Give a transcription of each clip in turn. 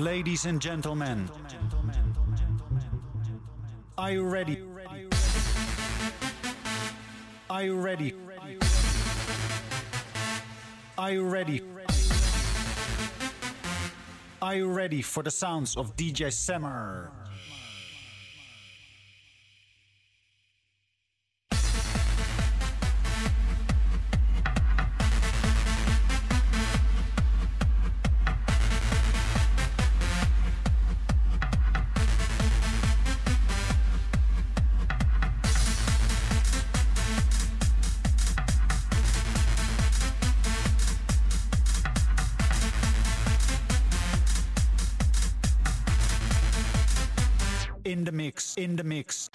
Ladies and gentlemen, are you ready? Are you ready? Are you ready? Are you ready for the sounds of DJ Sammer? The mix,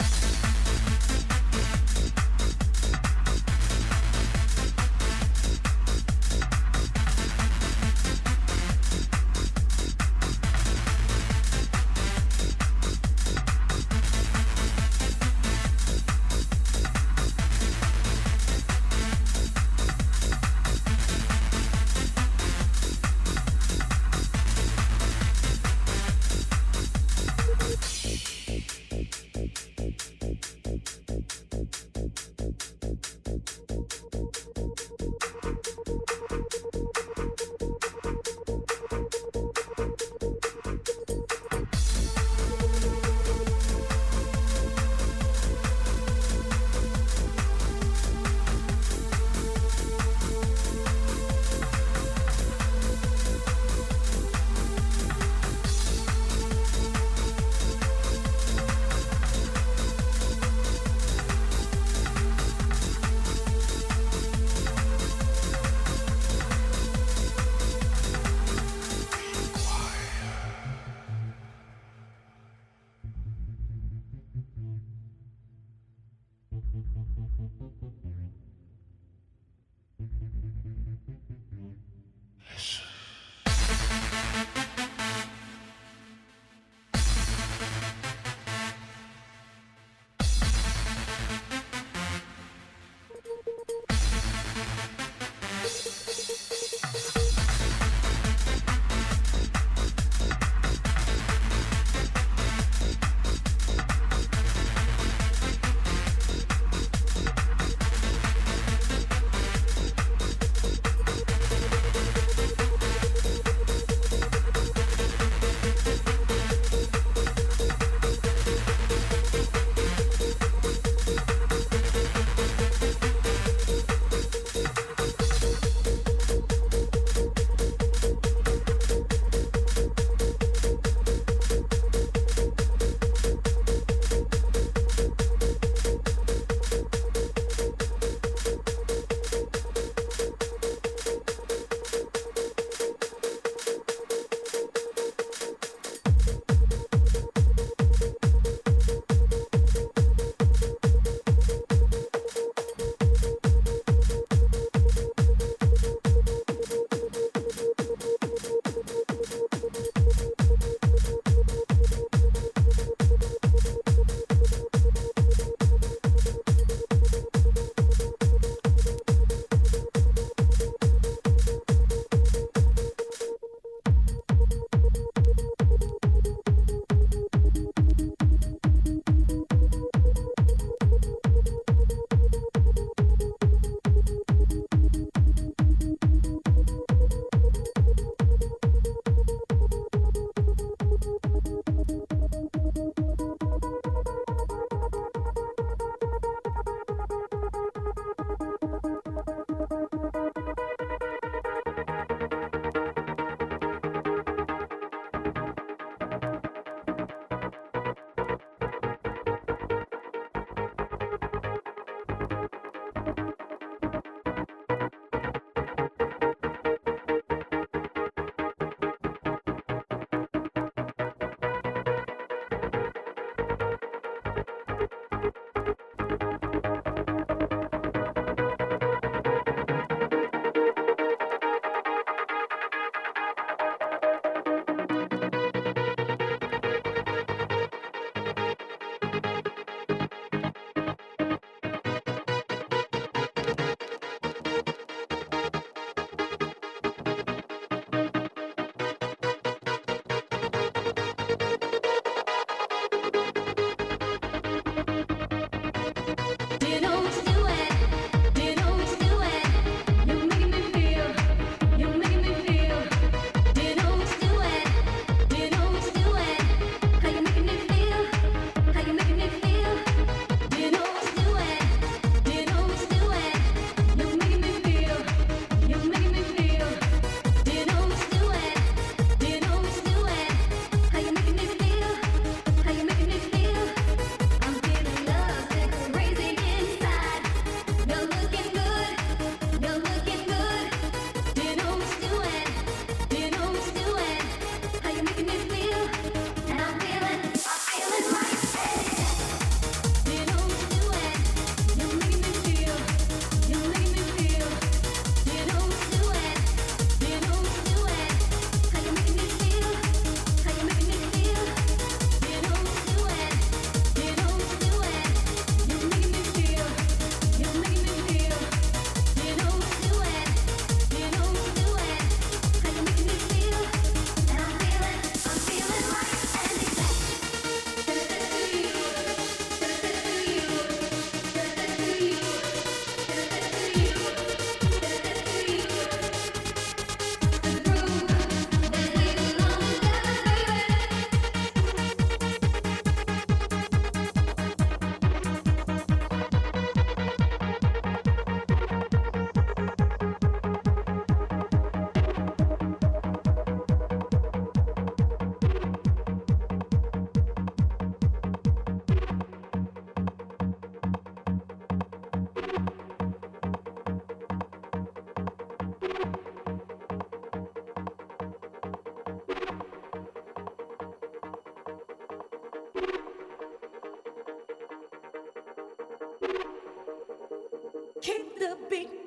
the big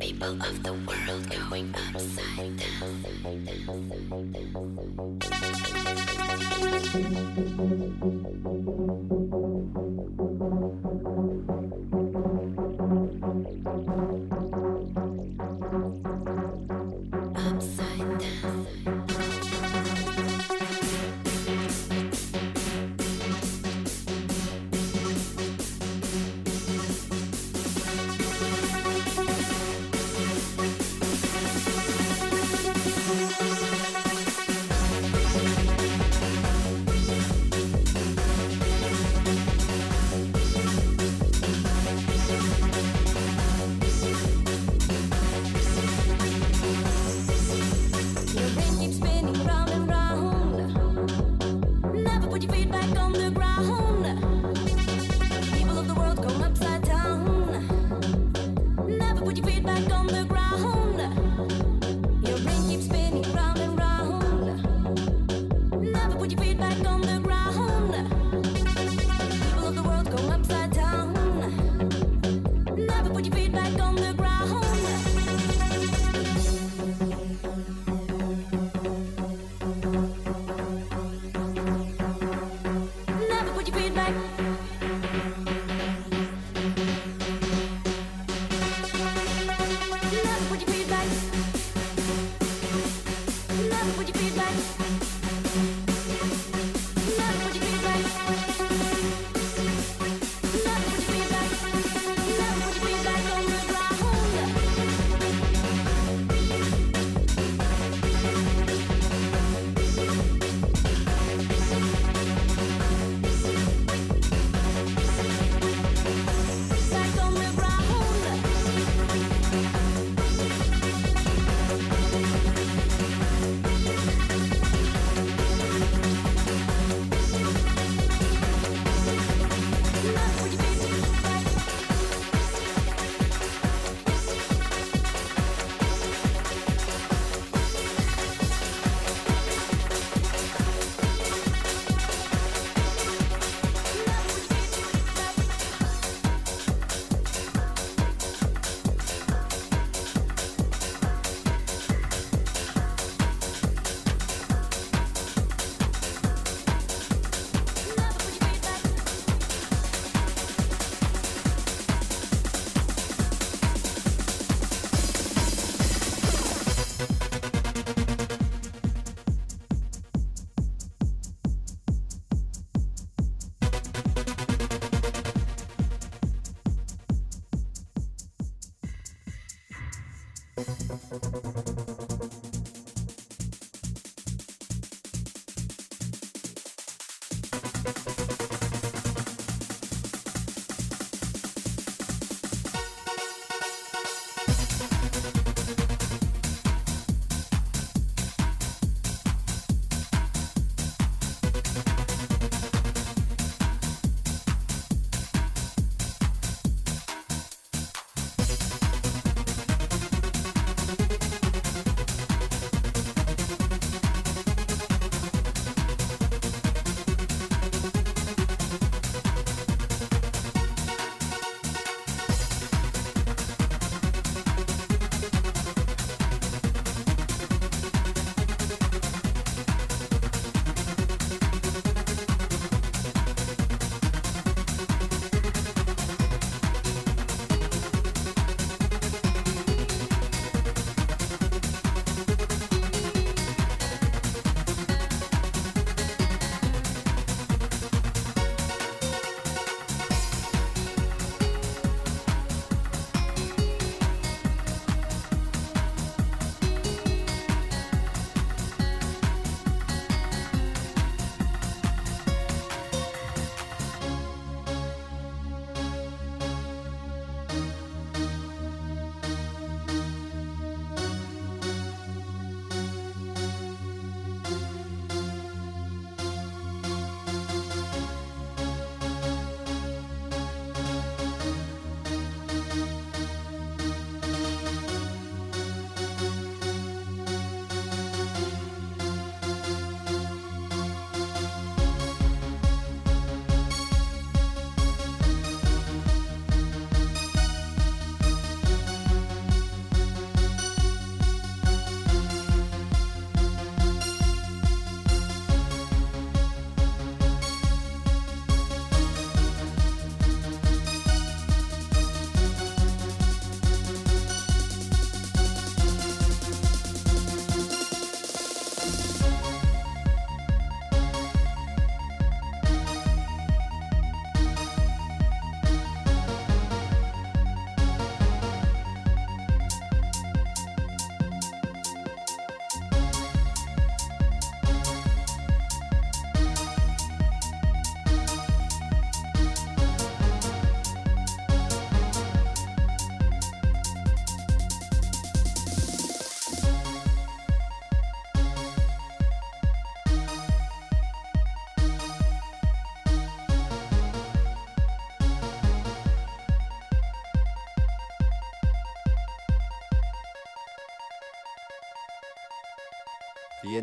in the world. Never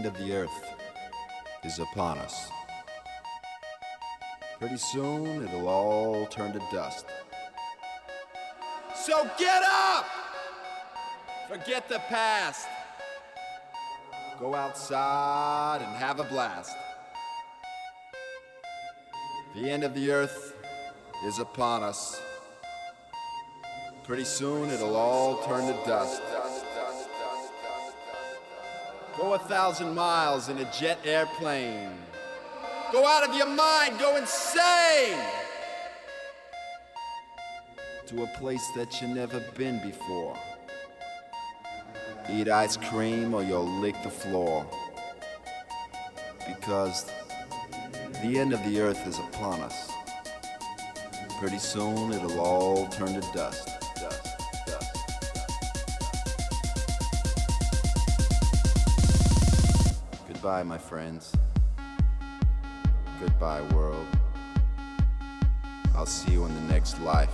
end of the earth is upon us. Pretty soon it'll all turn to dust. So get up! Forget the past. Go outside and have a blast. The end of the earth is upon us. Pretty soon it'll all turn to dust. Go a thousand miles in a jet airplane. Go out of your mind, go insane! To a place that you've never been before. Eat ice cream or you'll lick the floor. Because the end of the earth is upon us. Pretty soon it'll all turn to dust. Goodbye, my friends. Goodbye, world. I'll see you in the next life.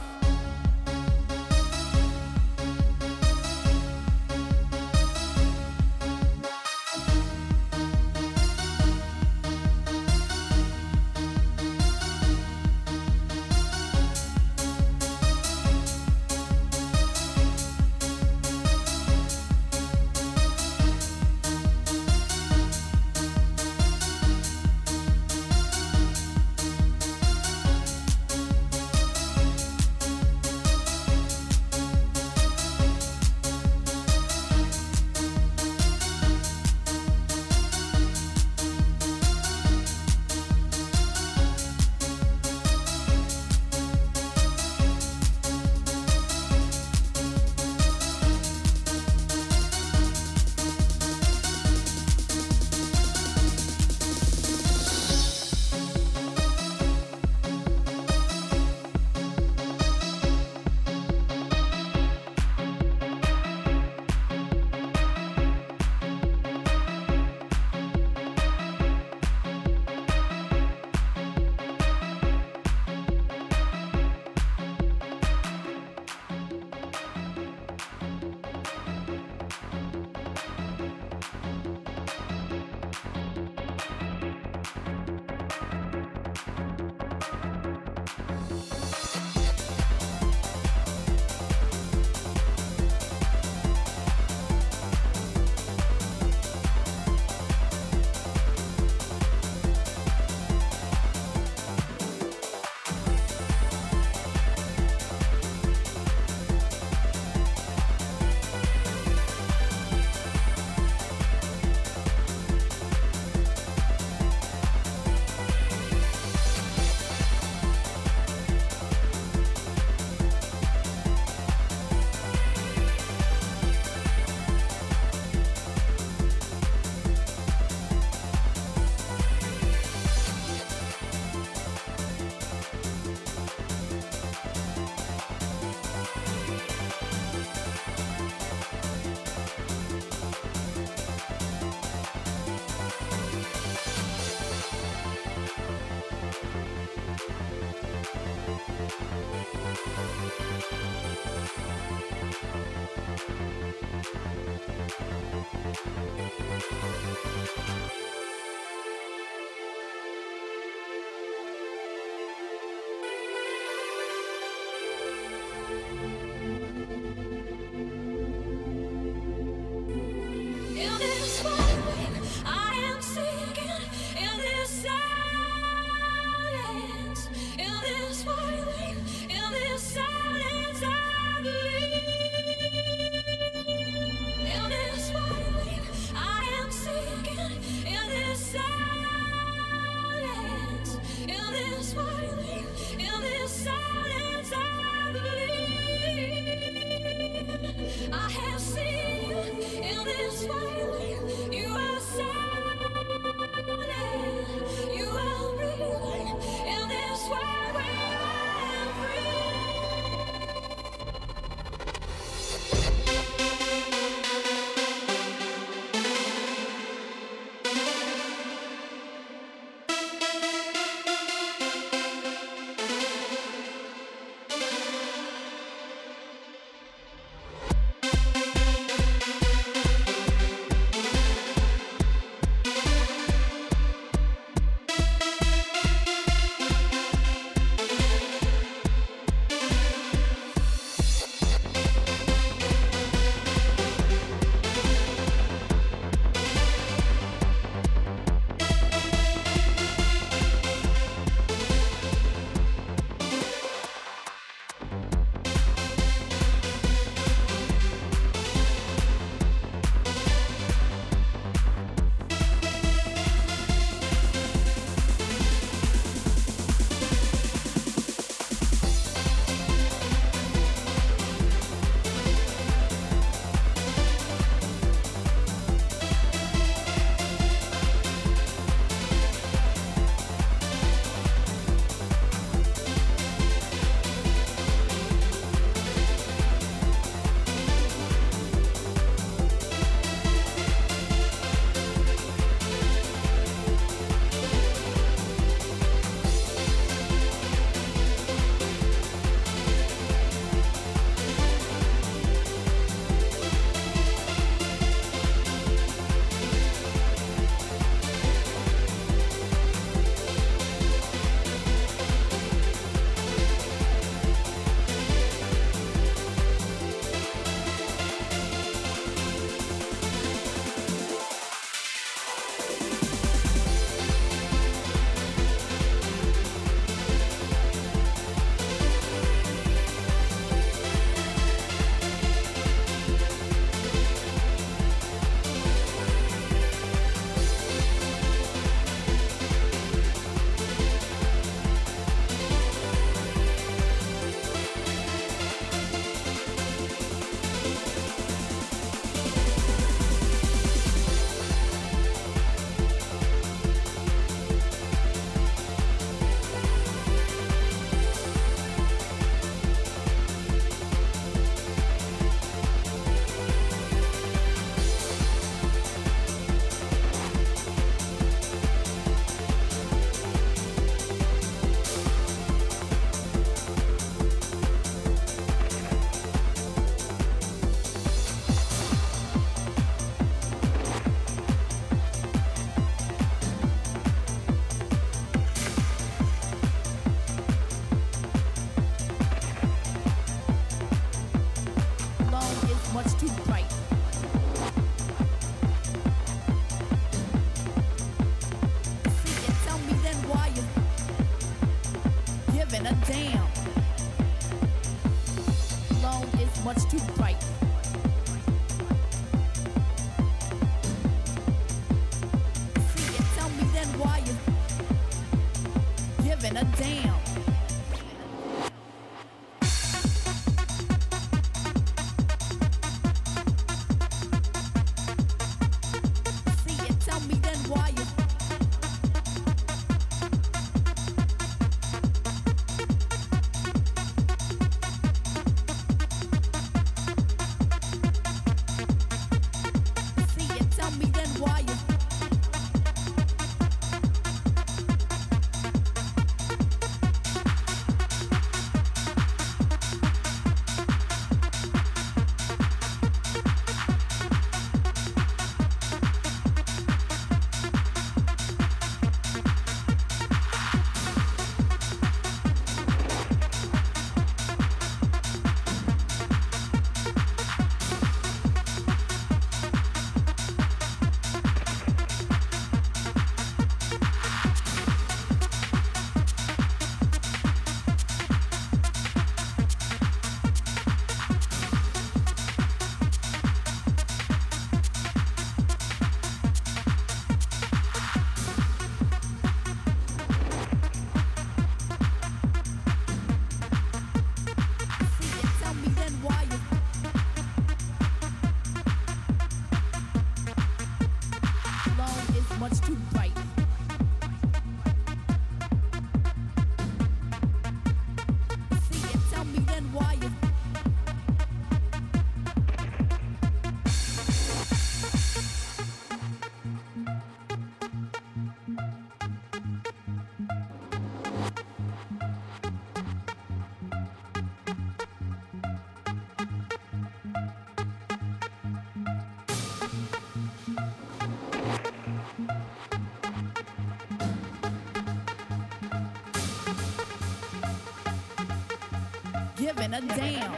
Damn,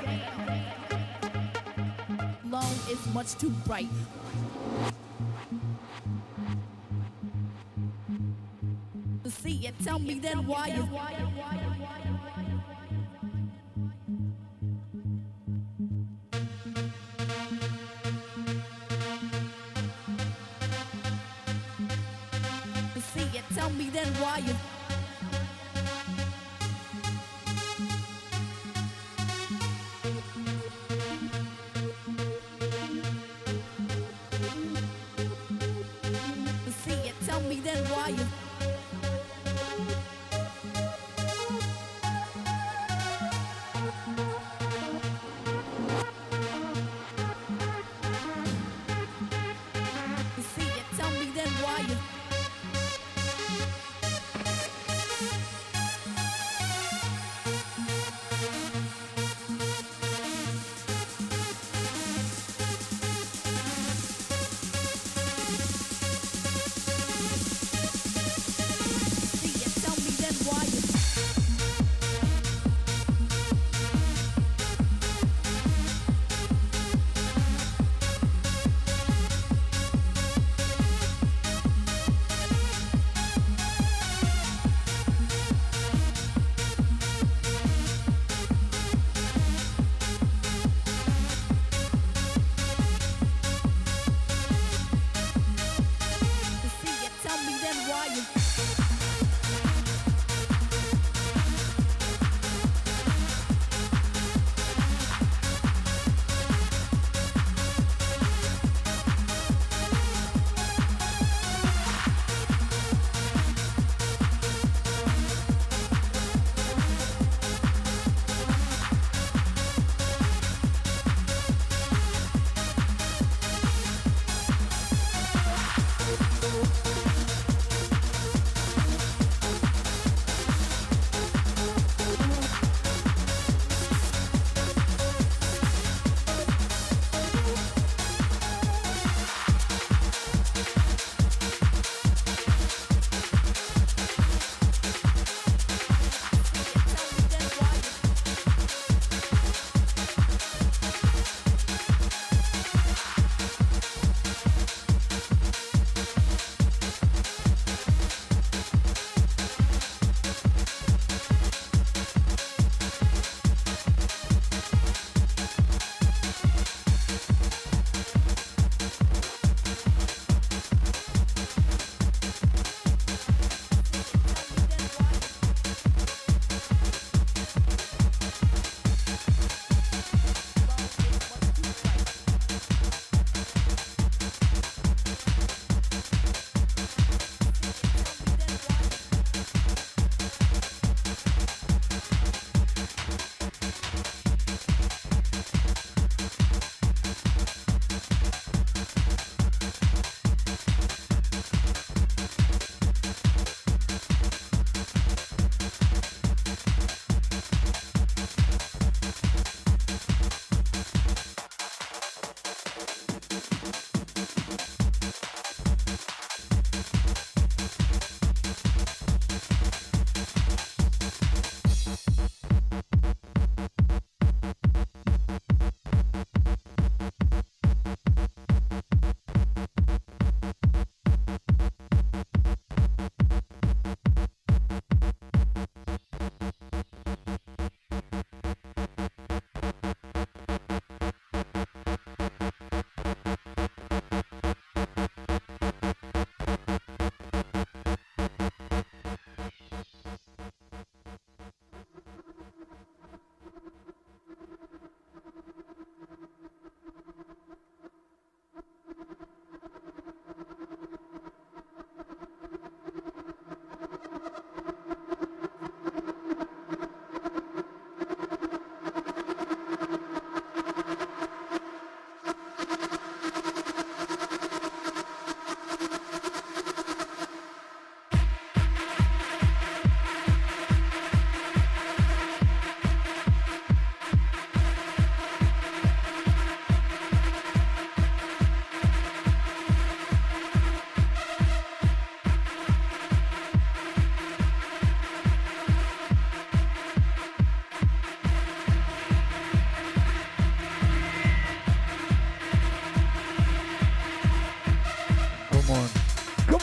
Long is much too bright. See it, tell me then why you.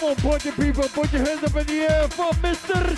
On, party people, put your hands up in the air for Mr.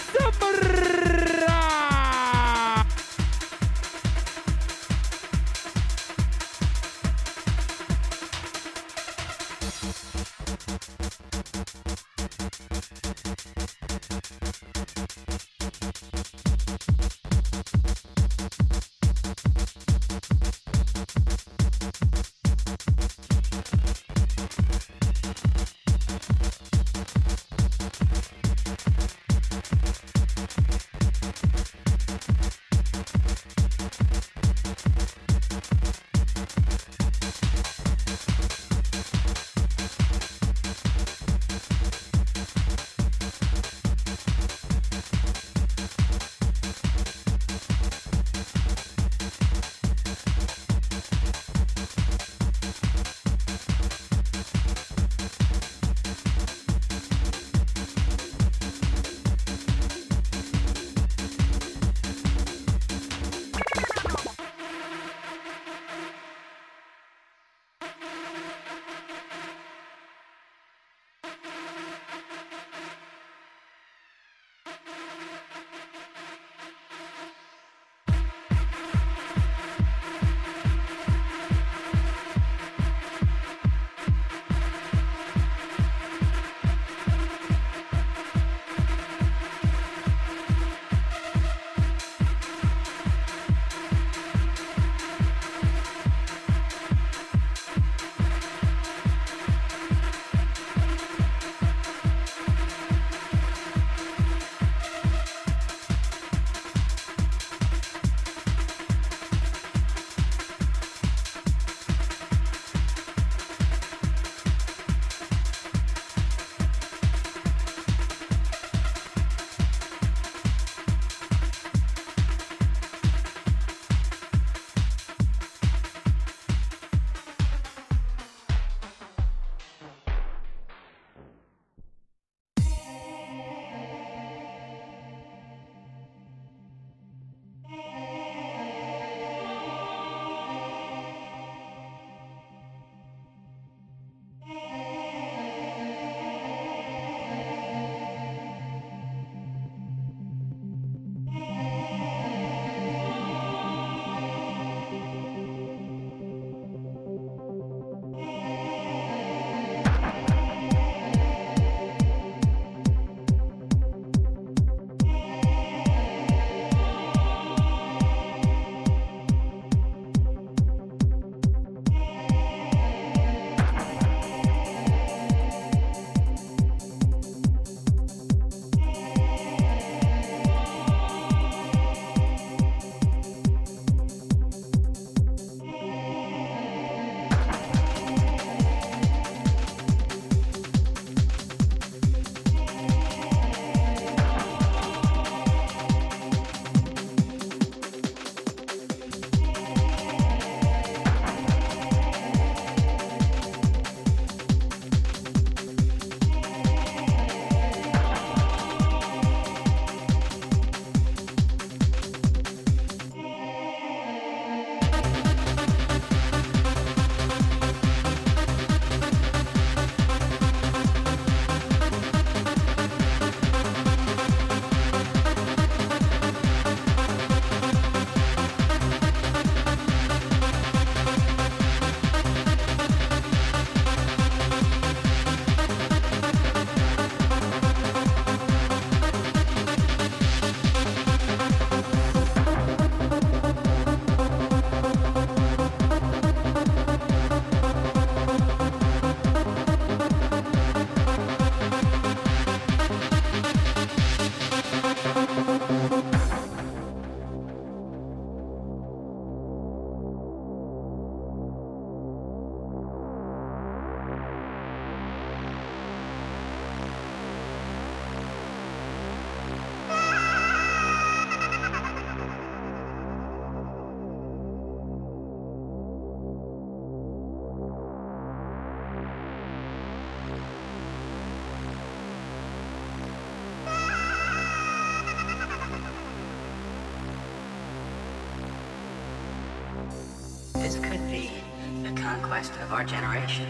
our generation.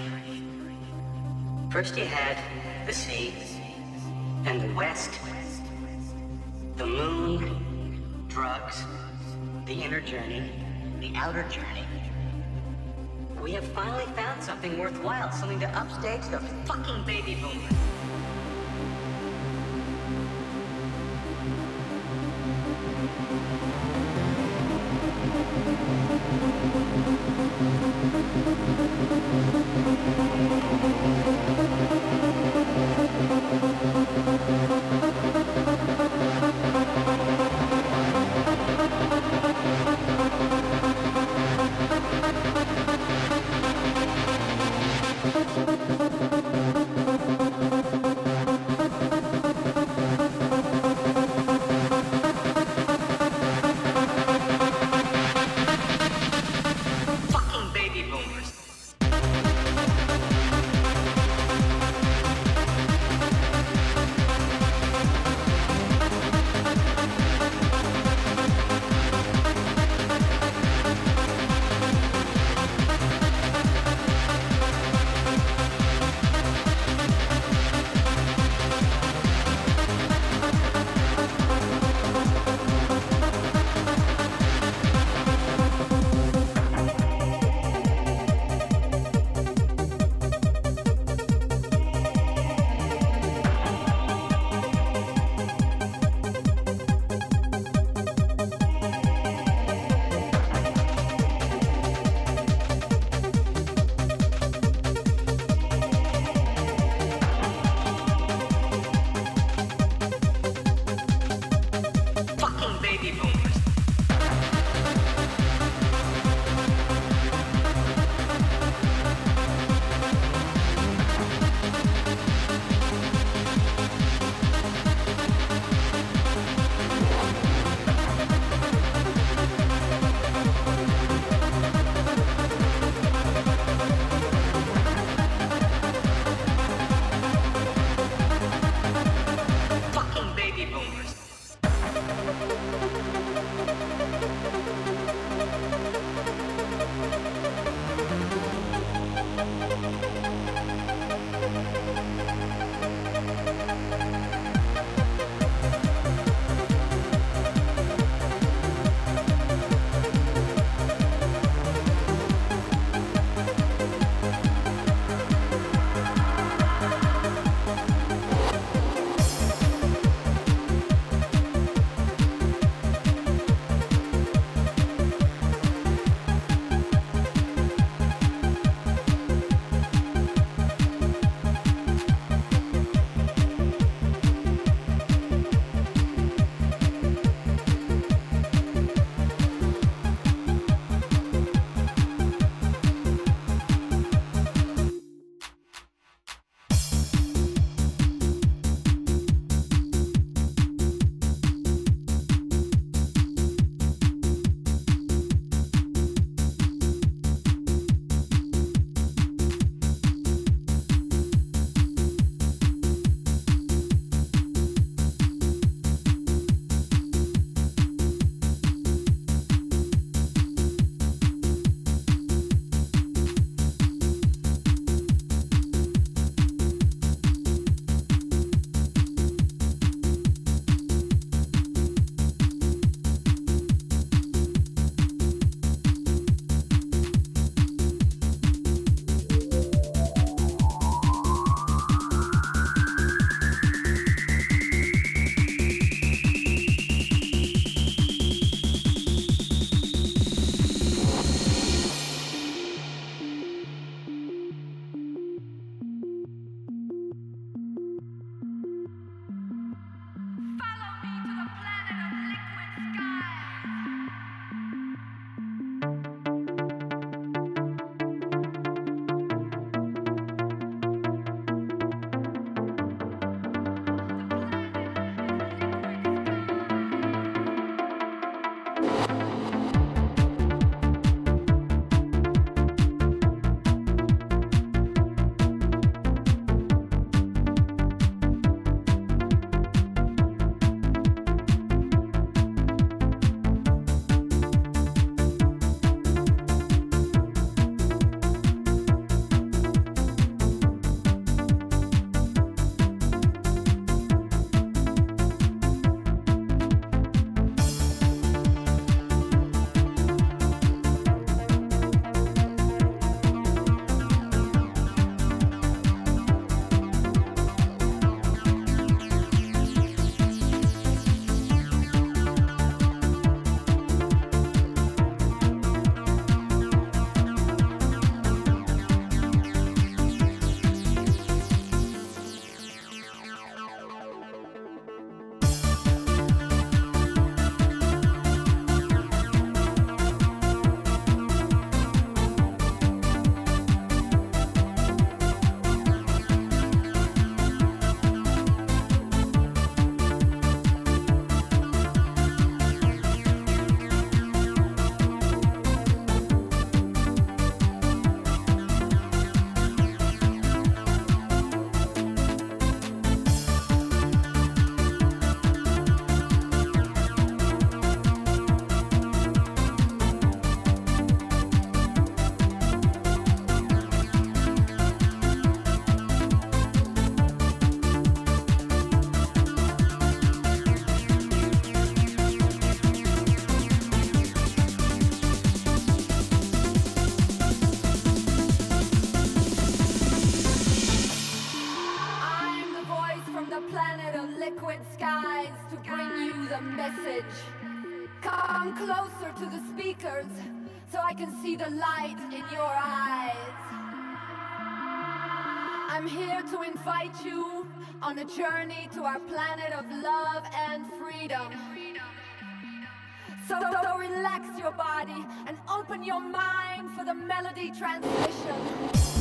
First you had the sea, and the West, the moon, drugs, the inner journey, the outer journey. We have finally found something worthwhile, something to upstage the fucking baby boomers. Closer to the speakers so I can see the light in your eyes. I'm here to invite you on a journey to our planet of love and freedom. So, so relax your body and open your mind for the melody transmission.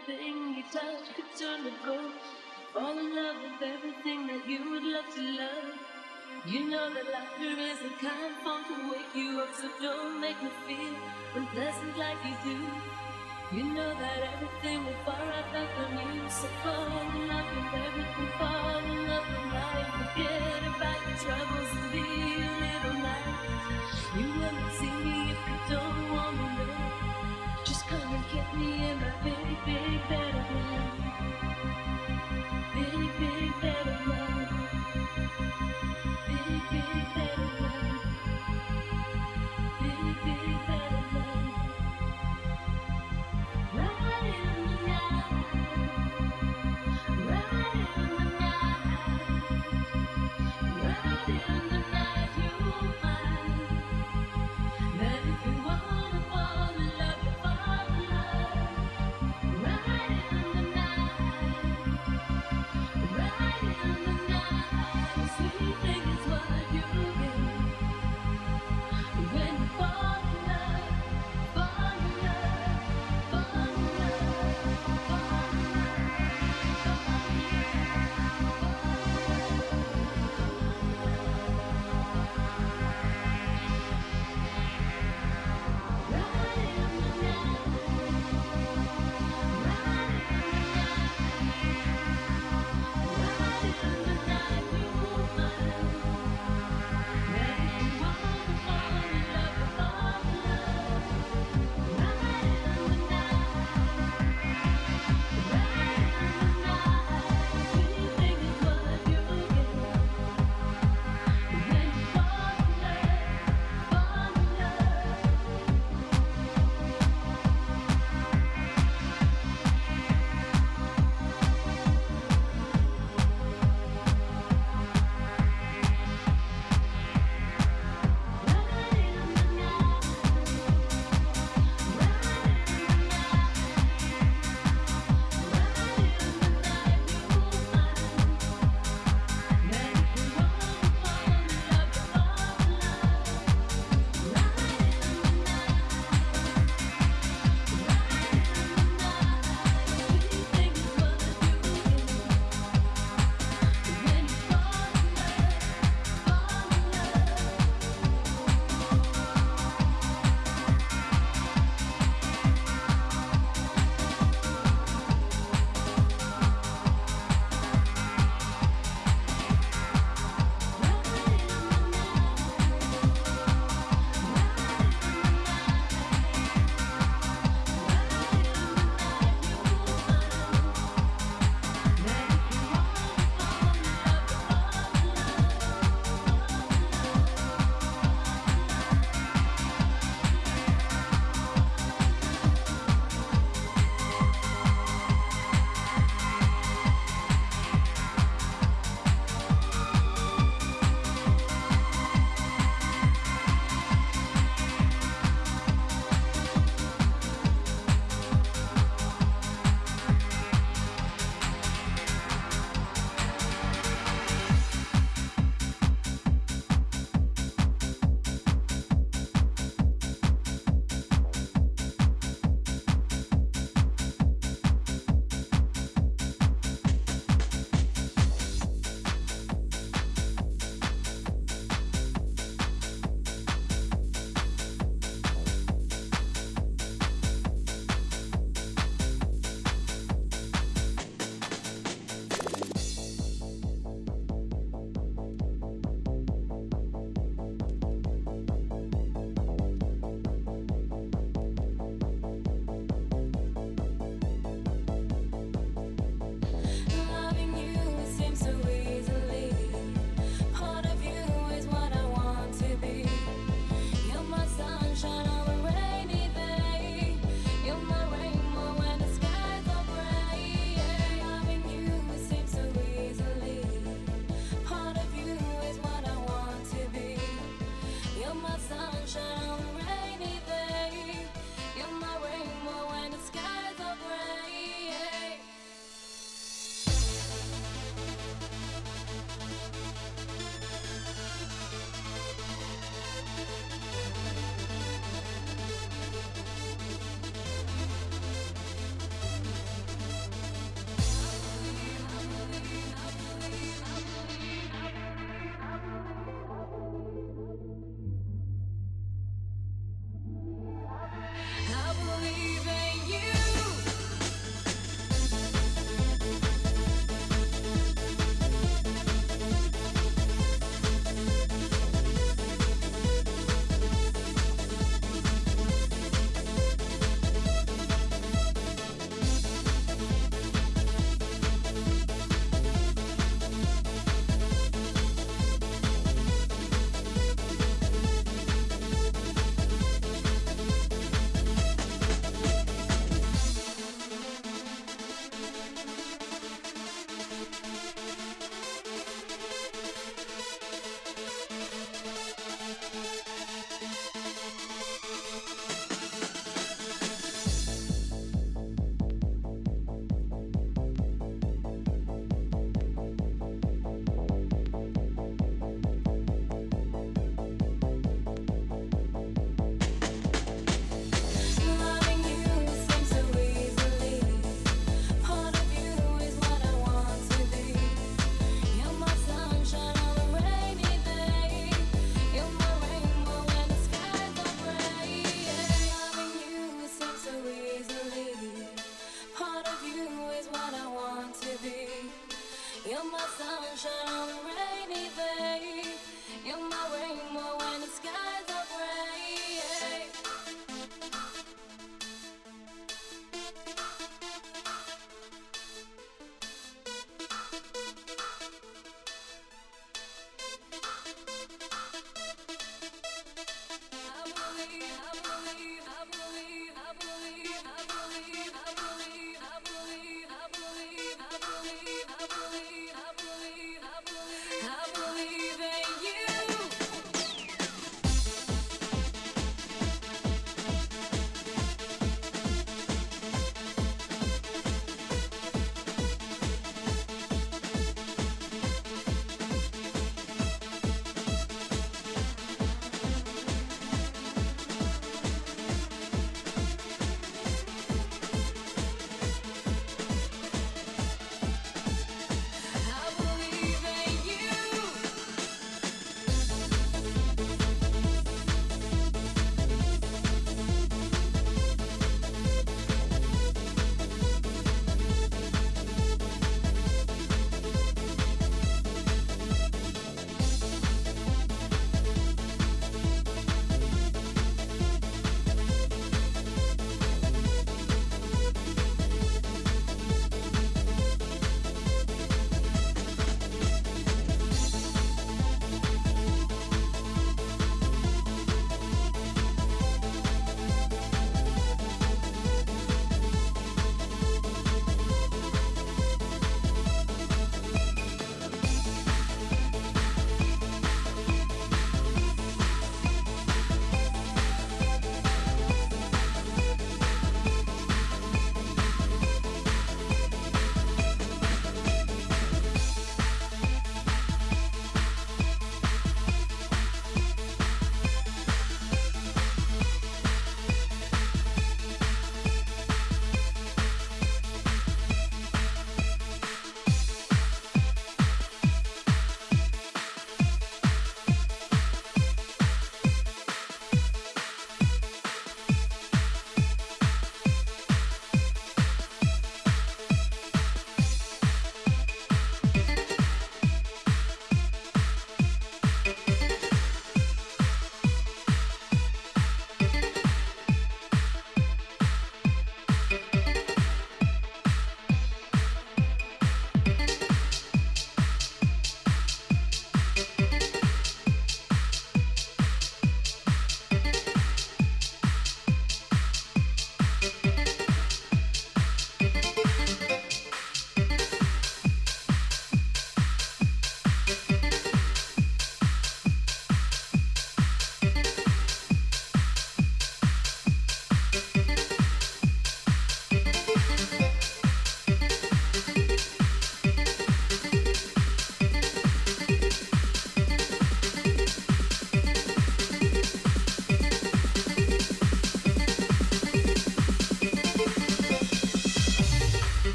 Everything you touch could turn to gold. Fall in love with everything that you would love to love. You know that laughter is the kind form to wake you up, so don't make me feel unpleasant like you do. You know that everything will fall right back on you, so fall in love with everything, fall in love with life. Forget about your troubles and be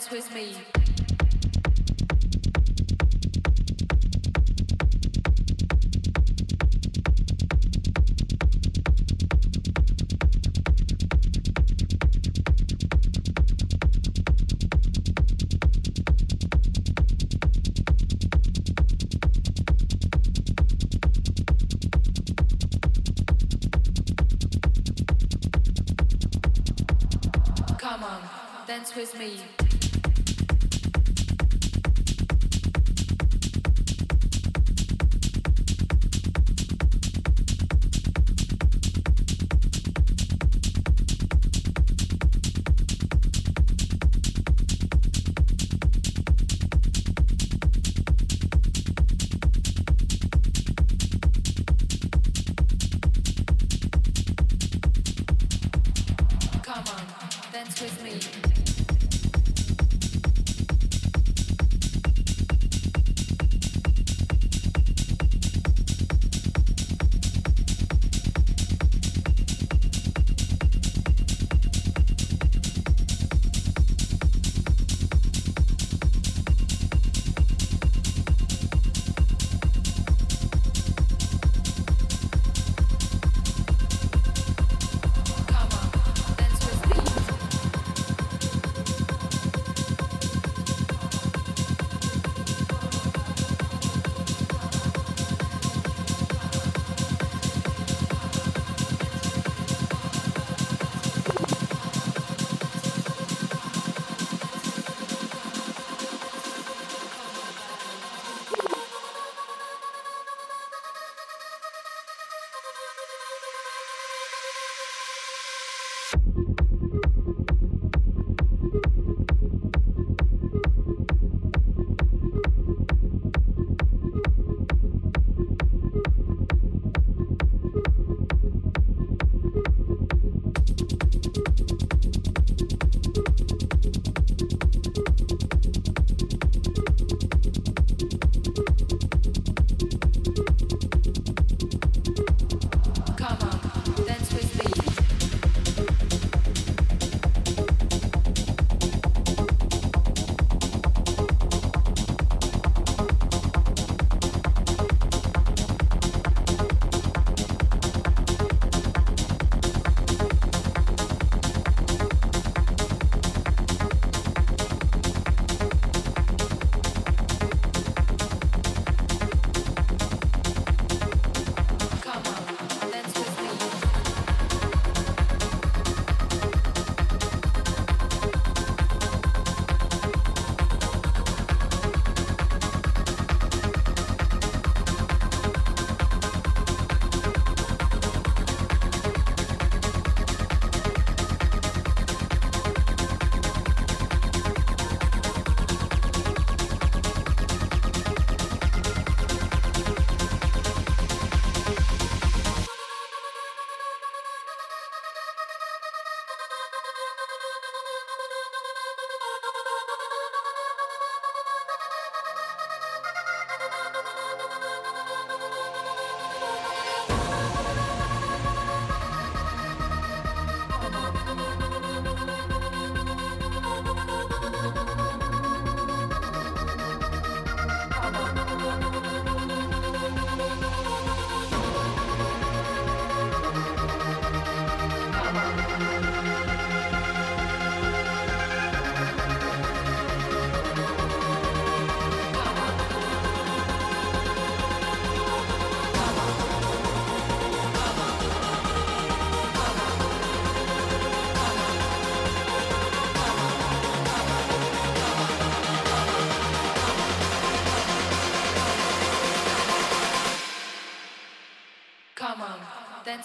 dance with me.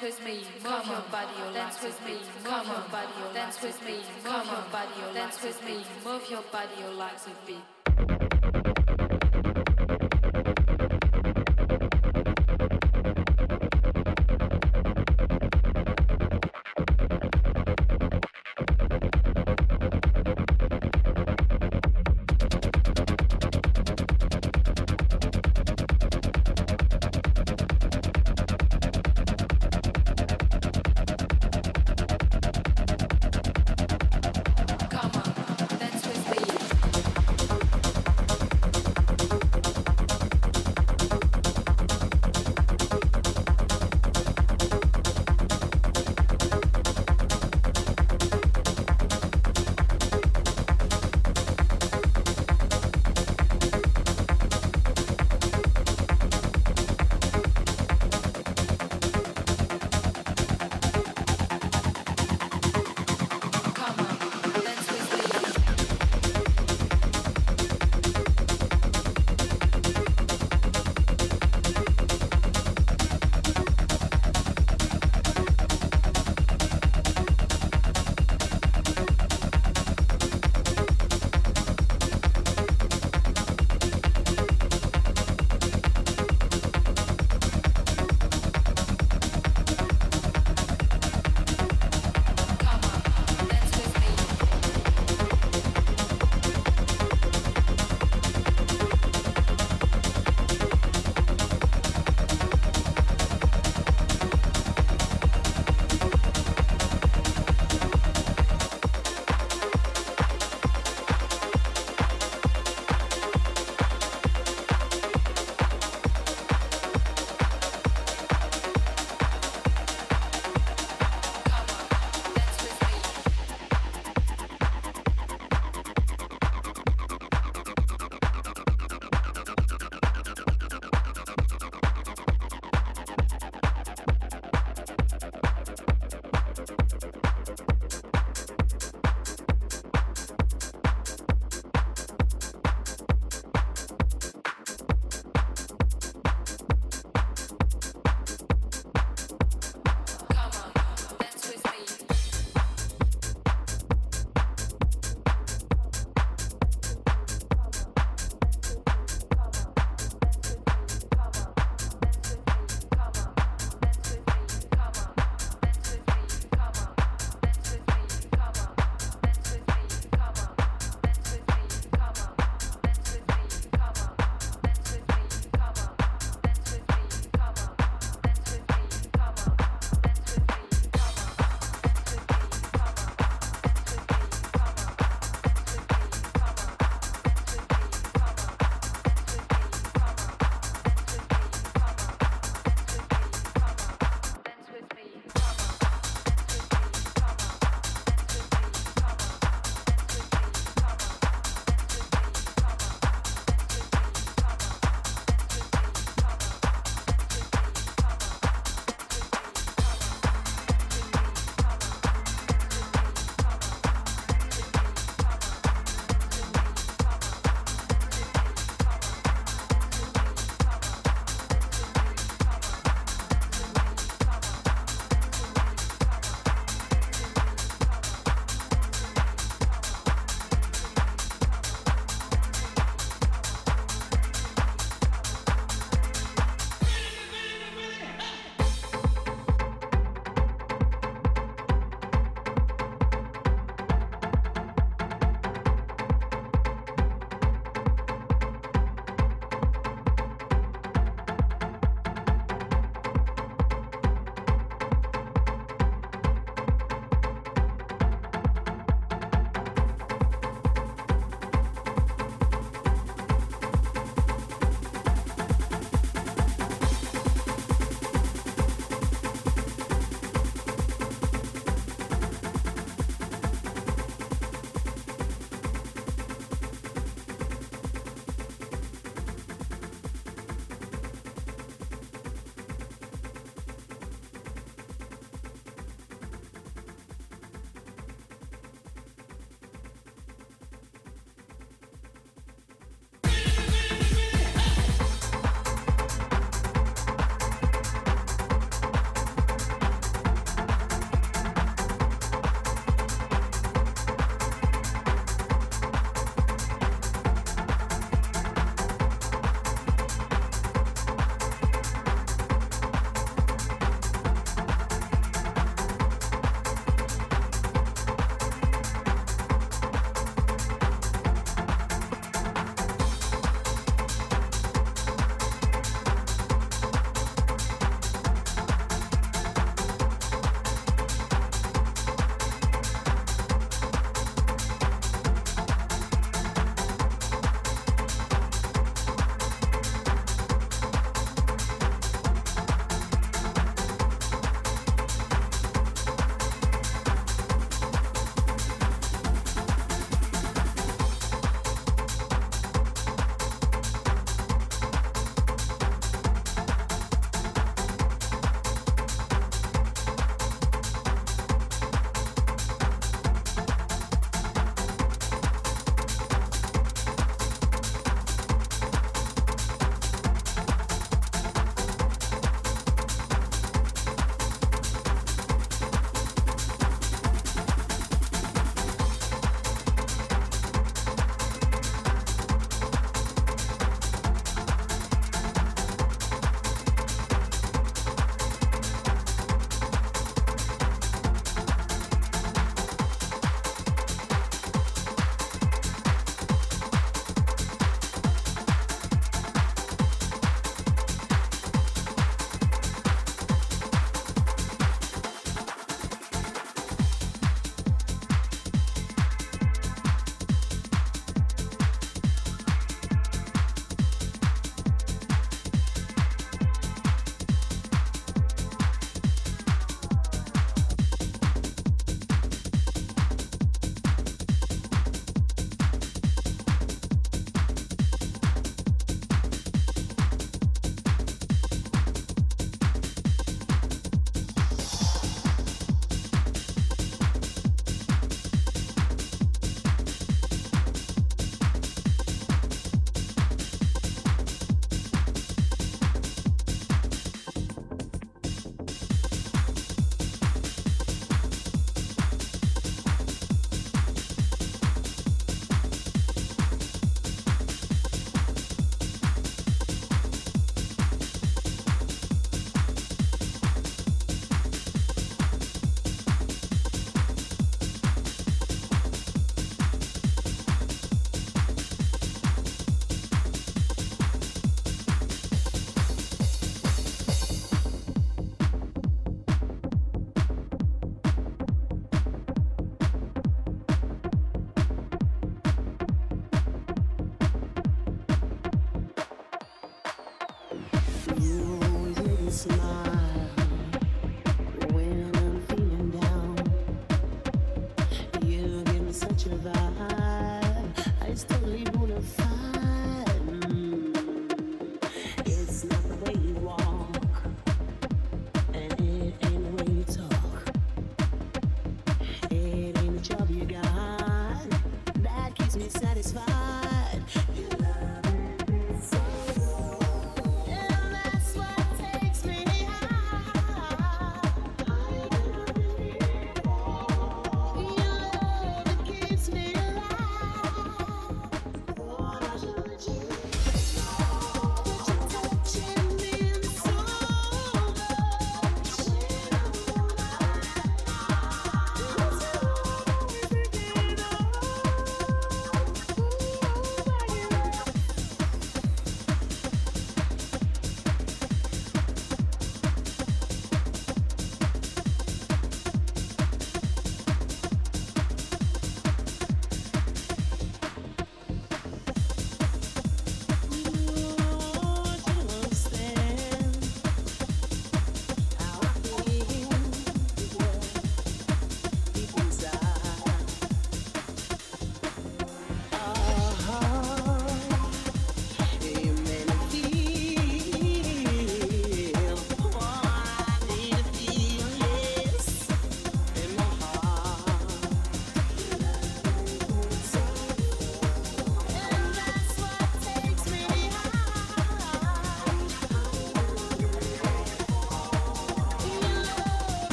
Dance with me, move your body, dance with me, move your body, dance with me, move your body, dance with me, move your body, your legs a beat.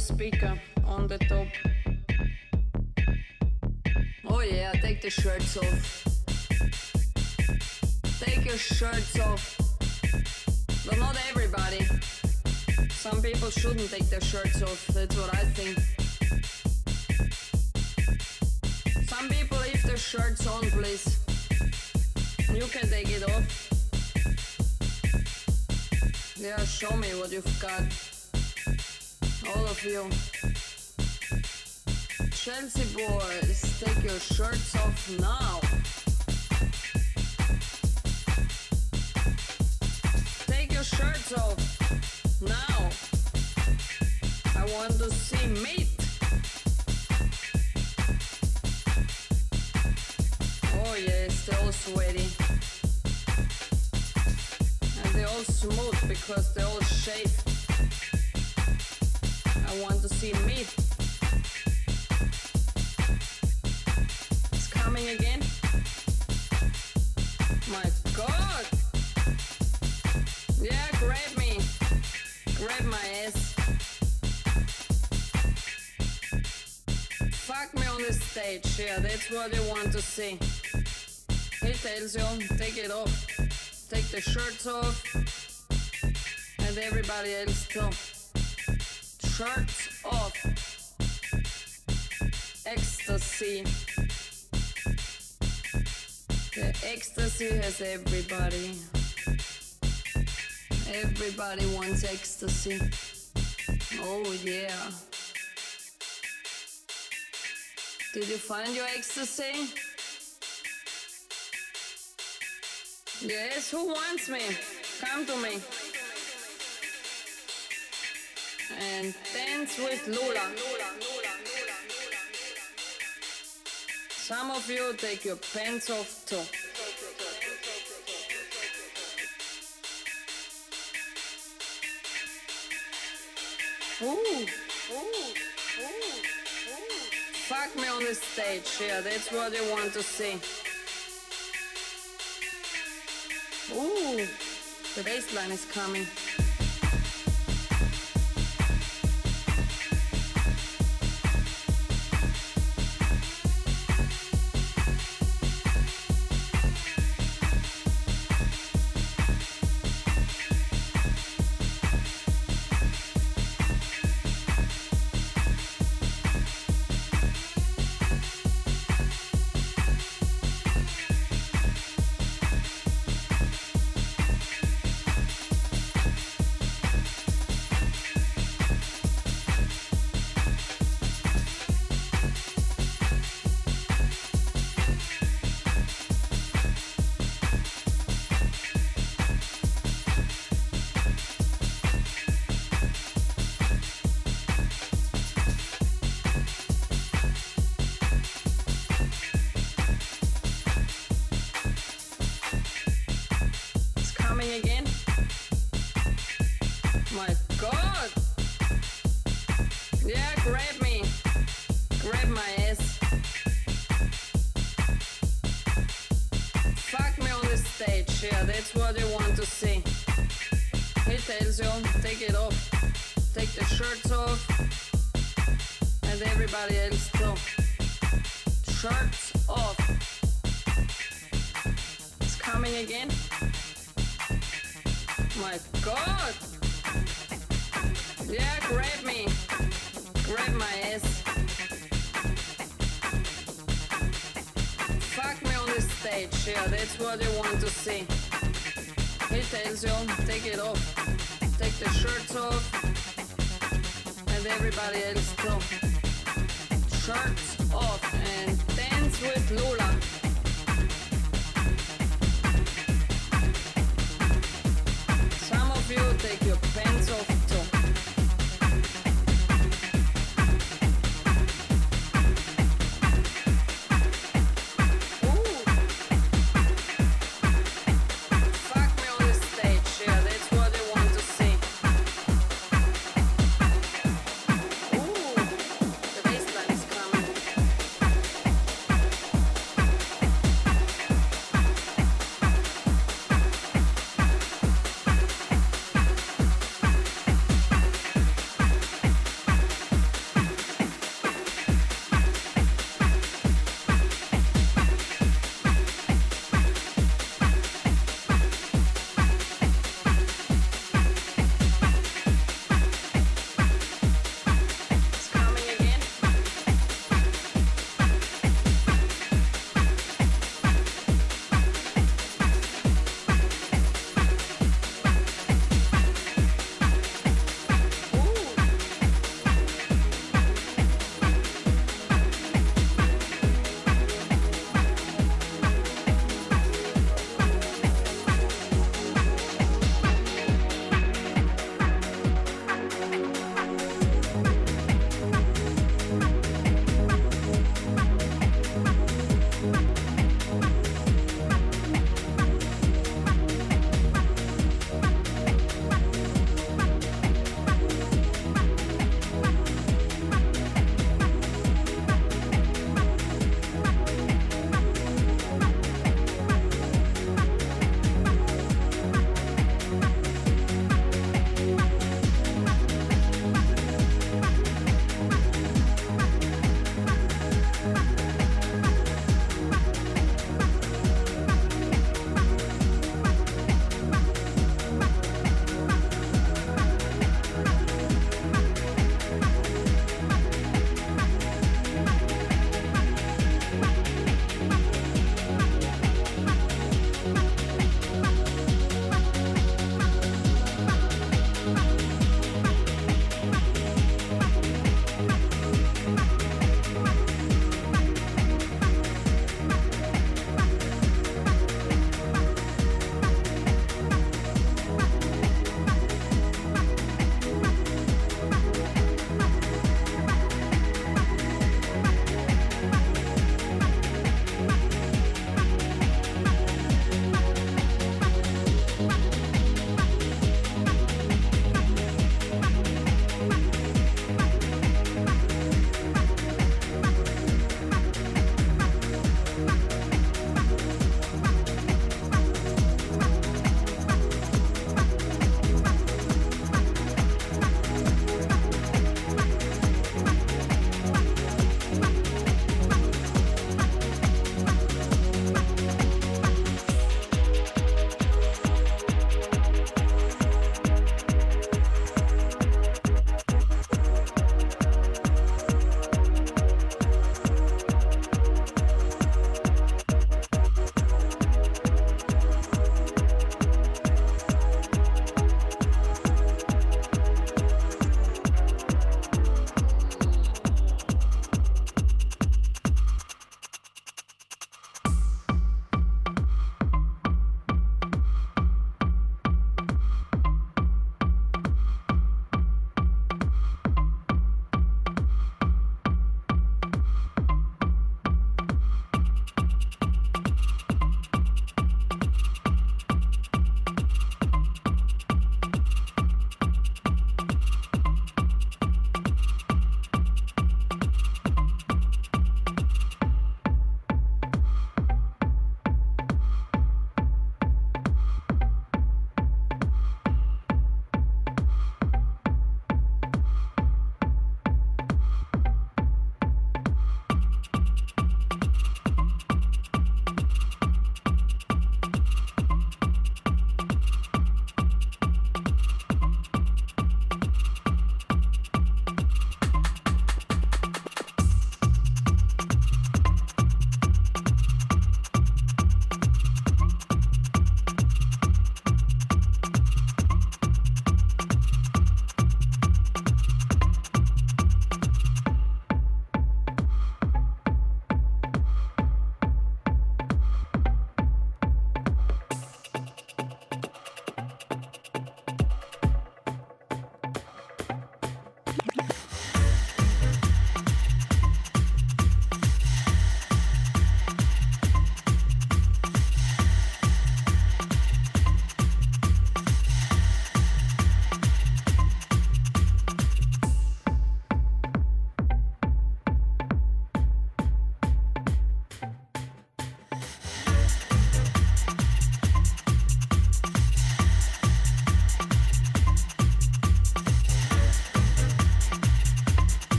Speaker on the top. Oh yeah, take the shirts off. Take your shirts off. But not everybody. Some people shouldn't take their shirts off, that's what I think. Some people leave their shirts on, please. You can take it off. Yeah, show me what you've got Chelsea boys, take your shirts off now. What you want to see. He tells you, take it off. Take the shirts off. And everybody else too shirts off. Ecstasy. The ecstasy has everybody. Everybody wants ecstasy. Oh yeah. Did you find your ecstasy? Yes, who wants me? Come to me and dance with Lula. Some of you take your pants off too. Ooh, ooh. Fuck me on the stage, yeah, that's what you want to see. Ooh, the bass line is coming. what you want to see. He tells you, take it off, take the shirts off, and everybody else too. Shirts take it off. Take the shirts off. And everybody else too. Shirts off and dance with Lord.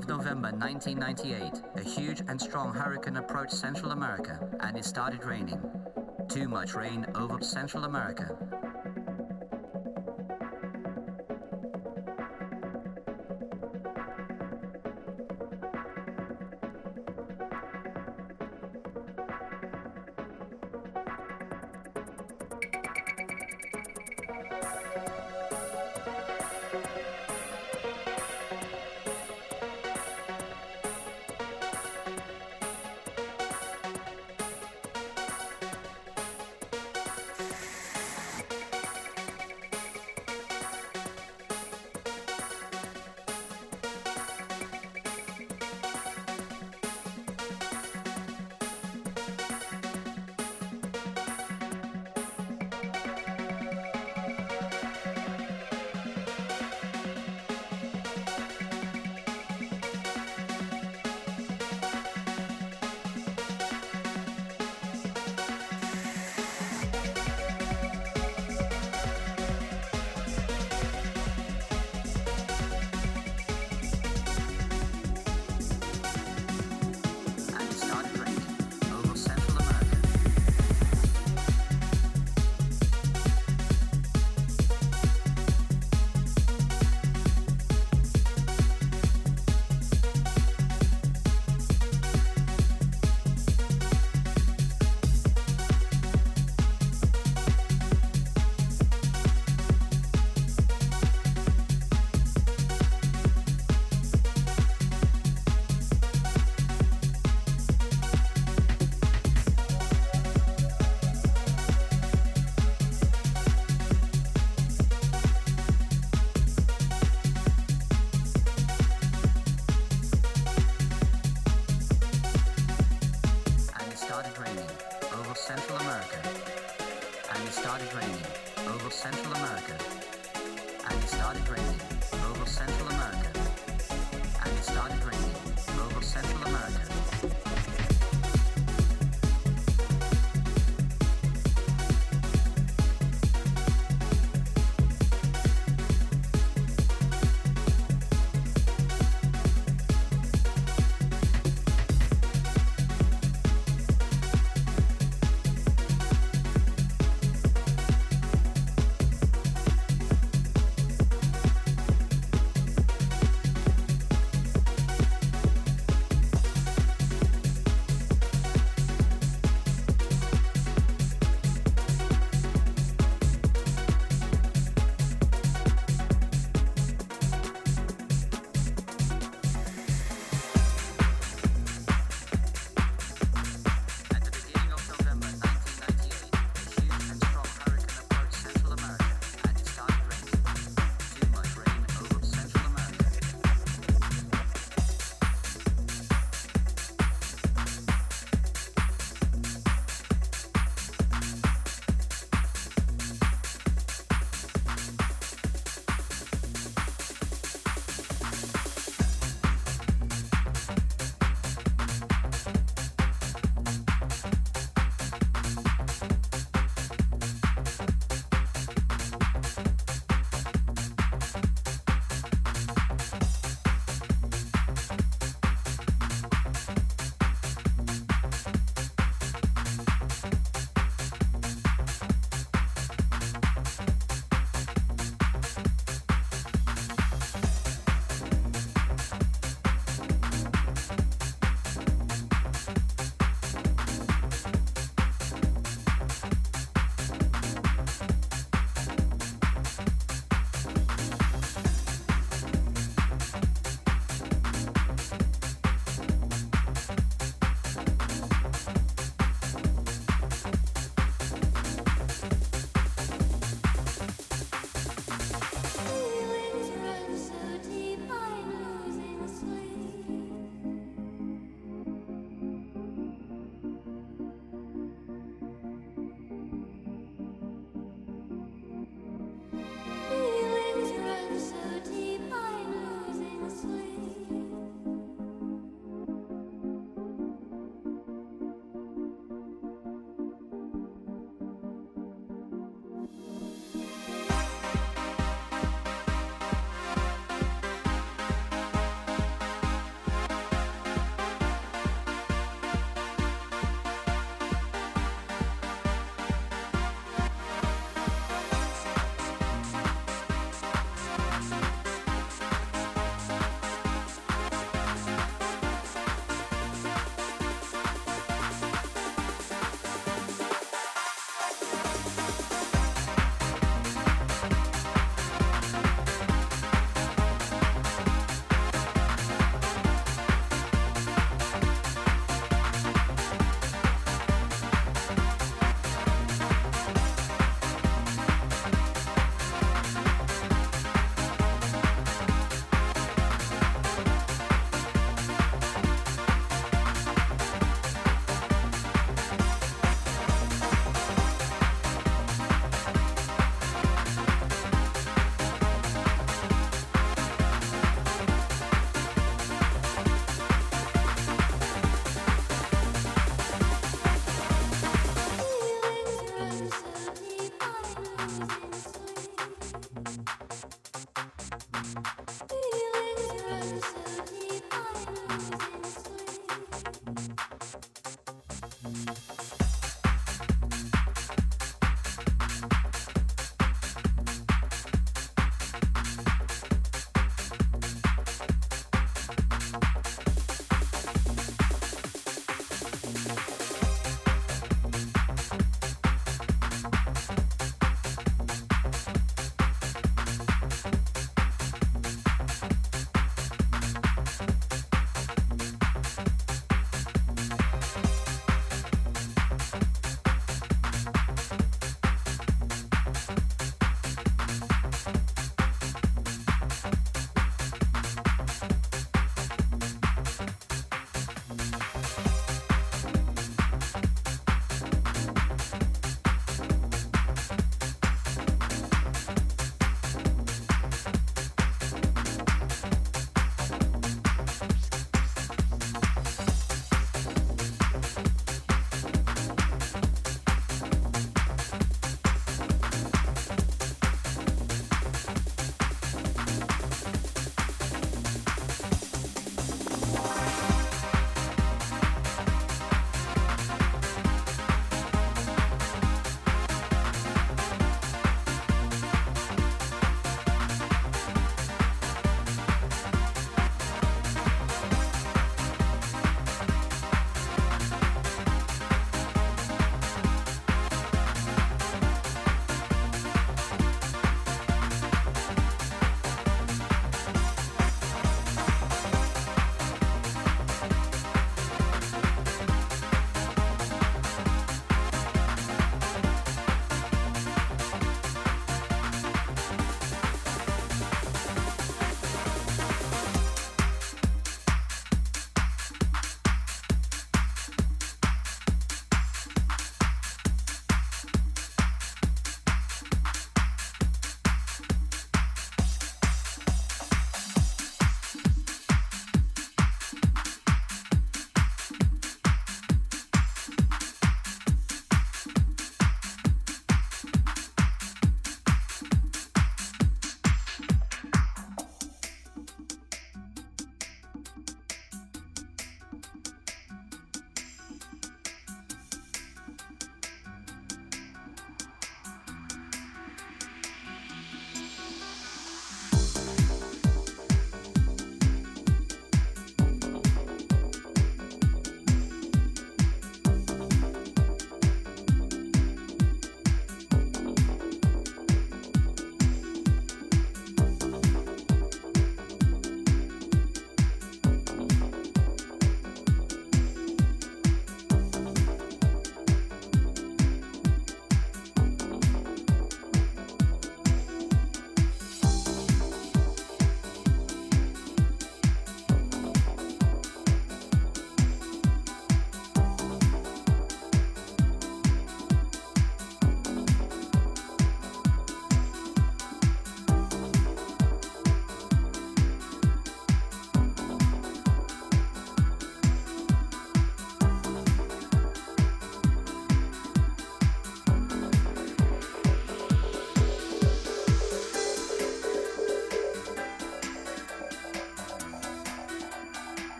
of November 1998, a huge and strong hurricane approached Central America and it started raining. Too much rain over Central America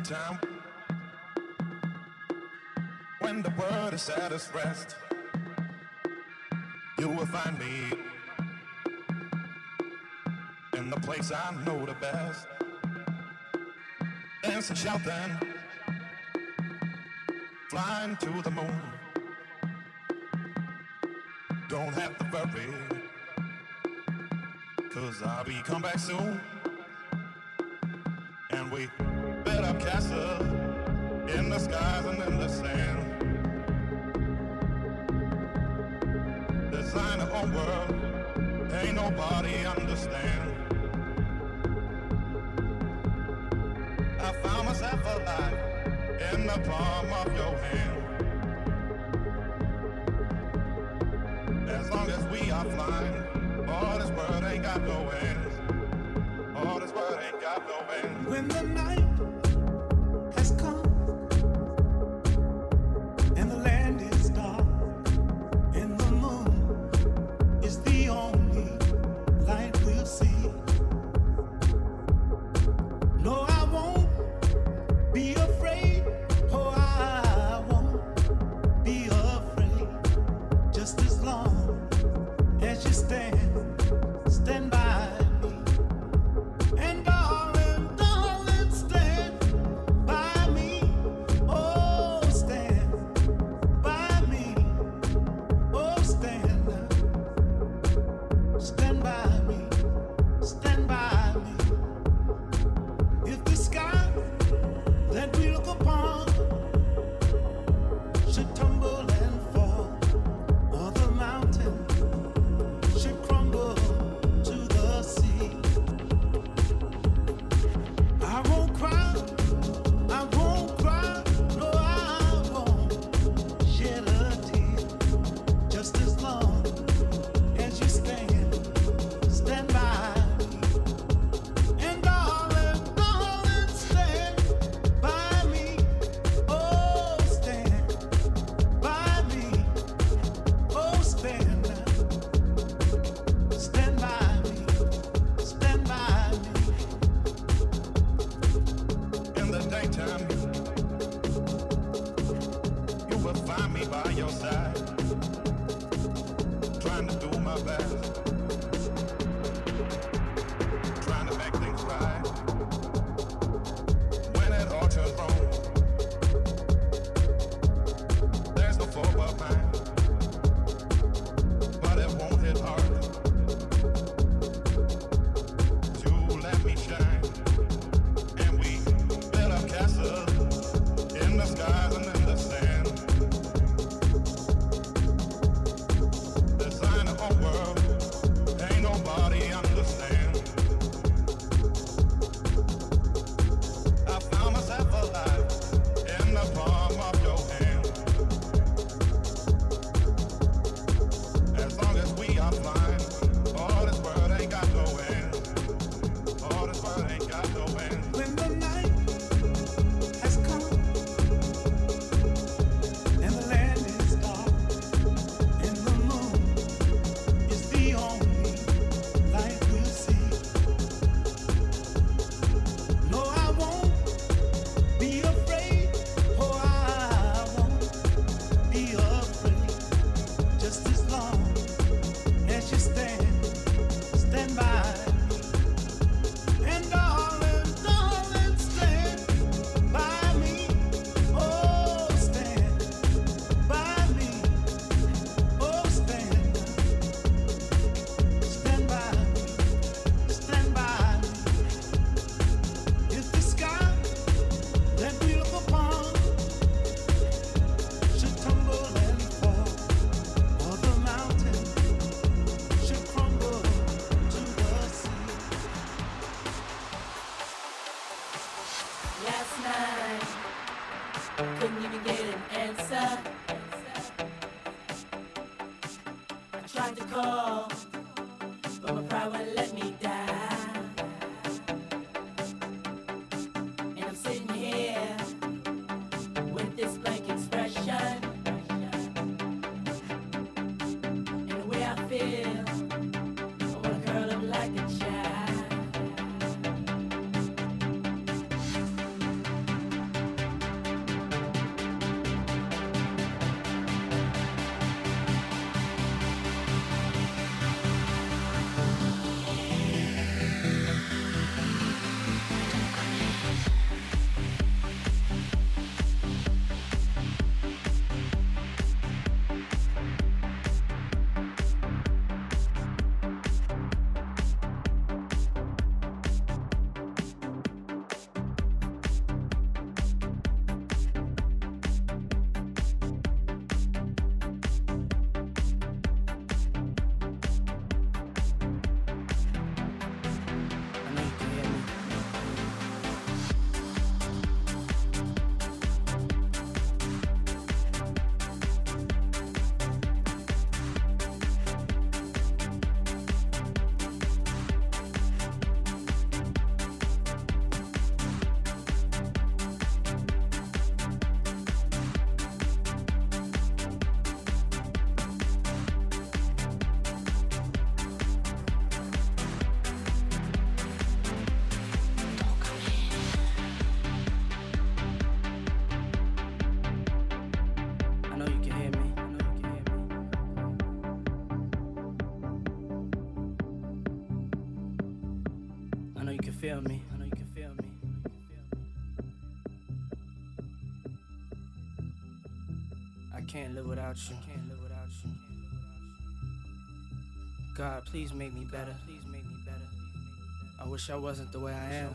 time when the world is at its rest. You will find me in the place I know the best. Dancing, shouting, flying to the without you. Can't live without you. God, please make me better. Please make me better. I wish I wasn't the way I am.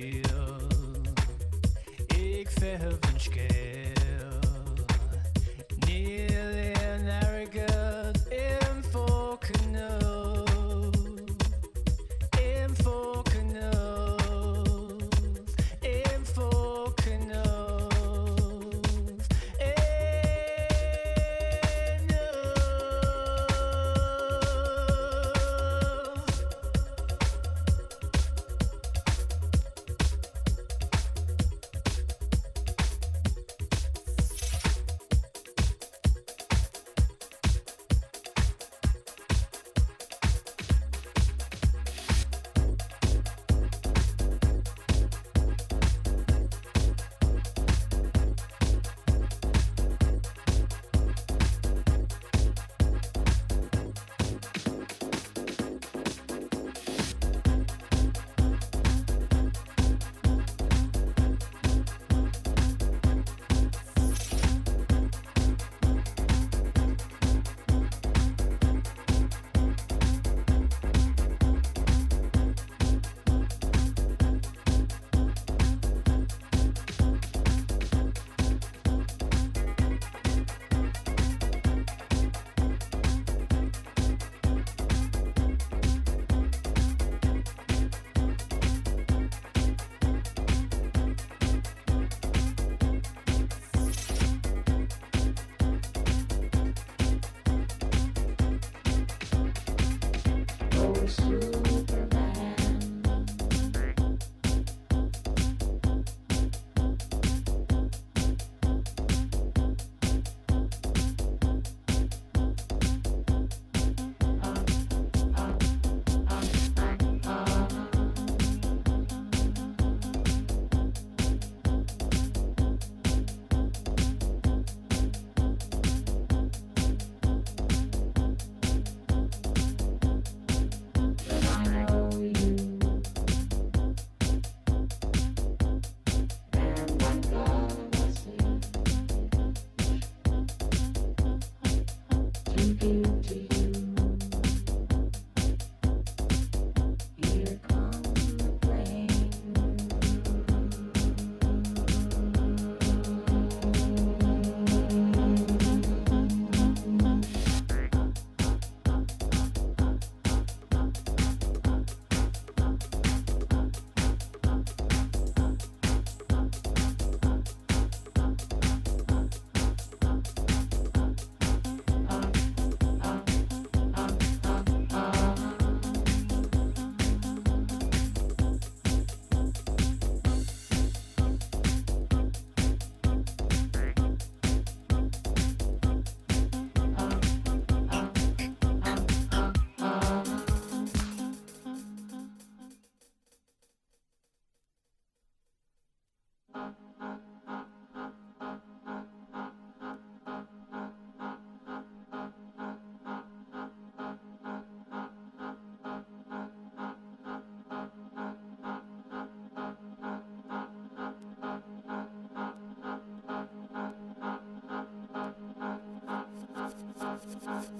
Uh-huh.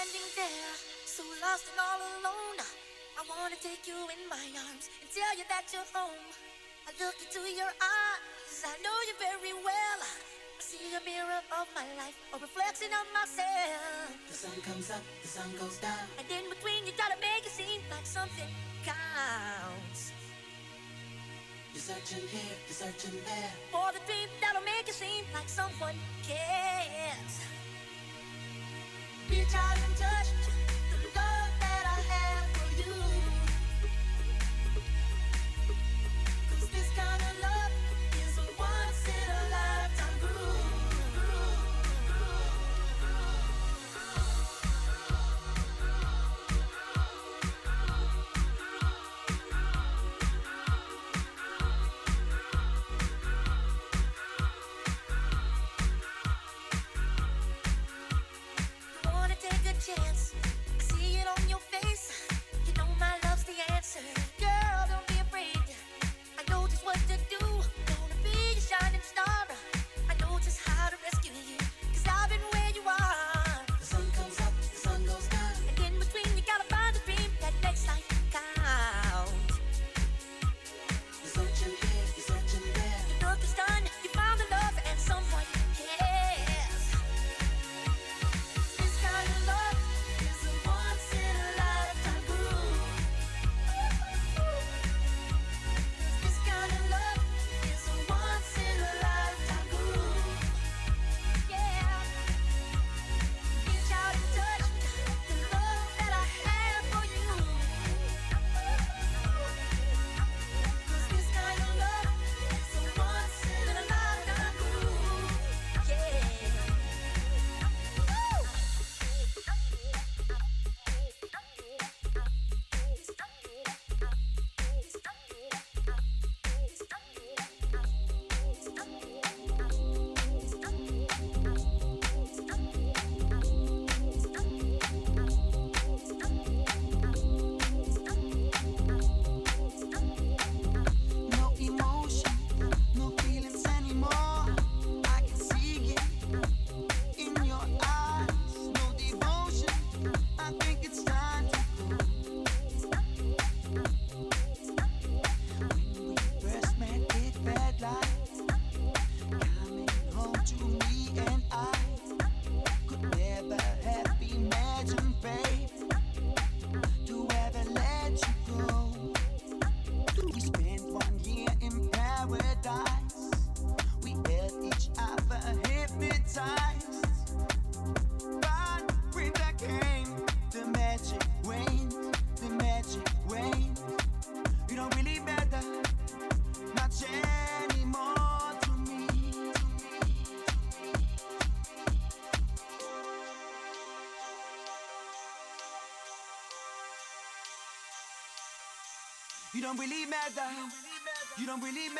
standing there, so lost and all alone. I wanna take you in my arms and tell you that you're home. I look into your eyes, I know you very well. I see a mirror of my life, a reflection of myself. The sun comes up, the sun goes down, and in between you gotta make it seem like something counts. You're searching here, you're searching there for the dream that'll make it seem like someone cares reach out and touch. You don't believe me, though. You don't believe me.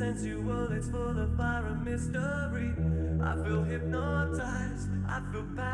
sensual, it's full of fire and mystery. I feel hypnotized, I feel power.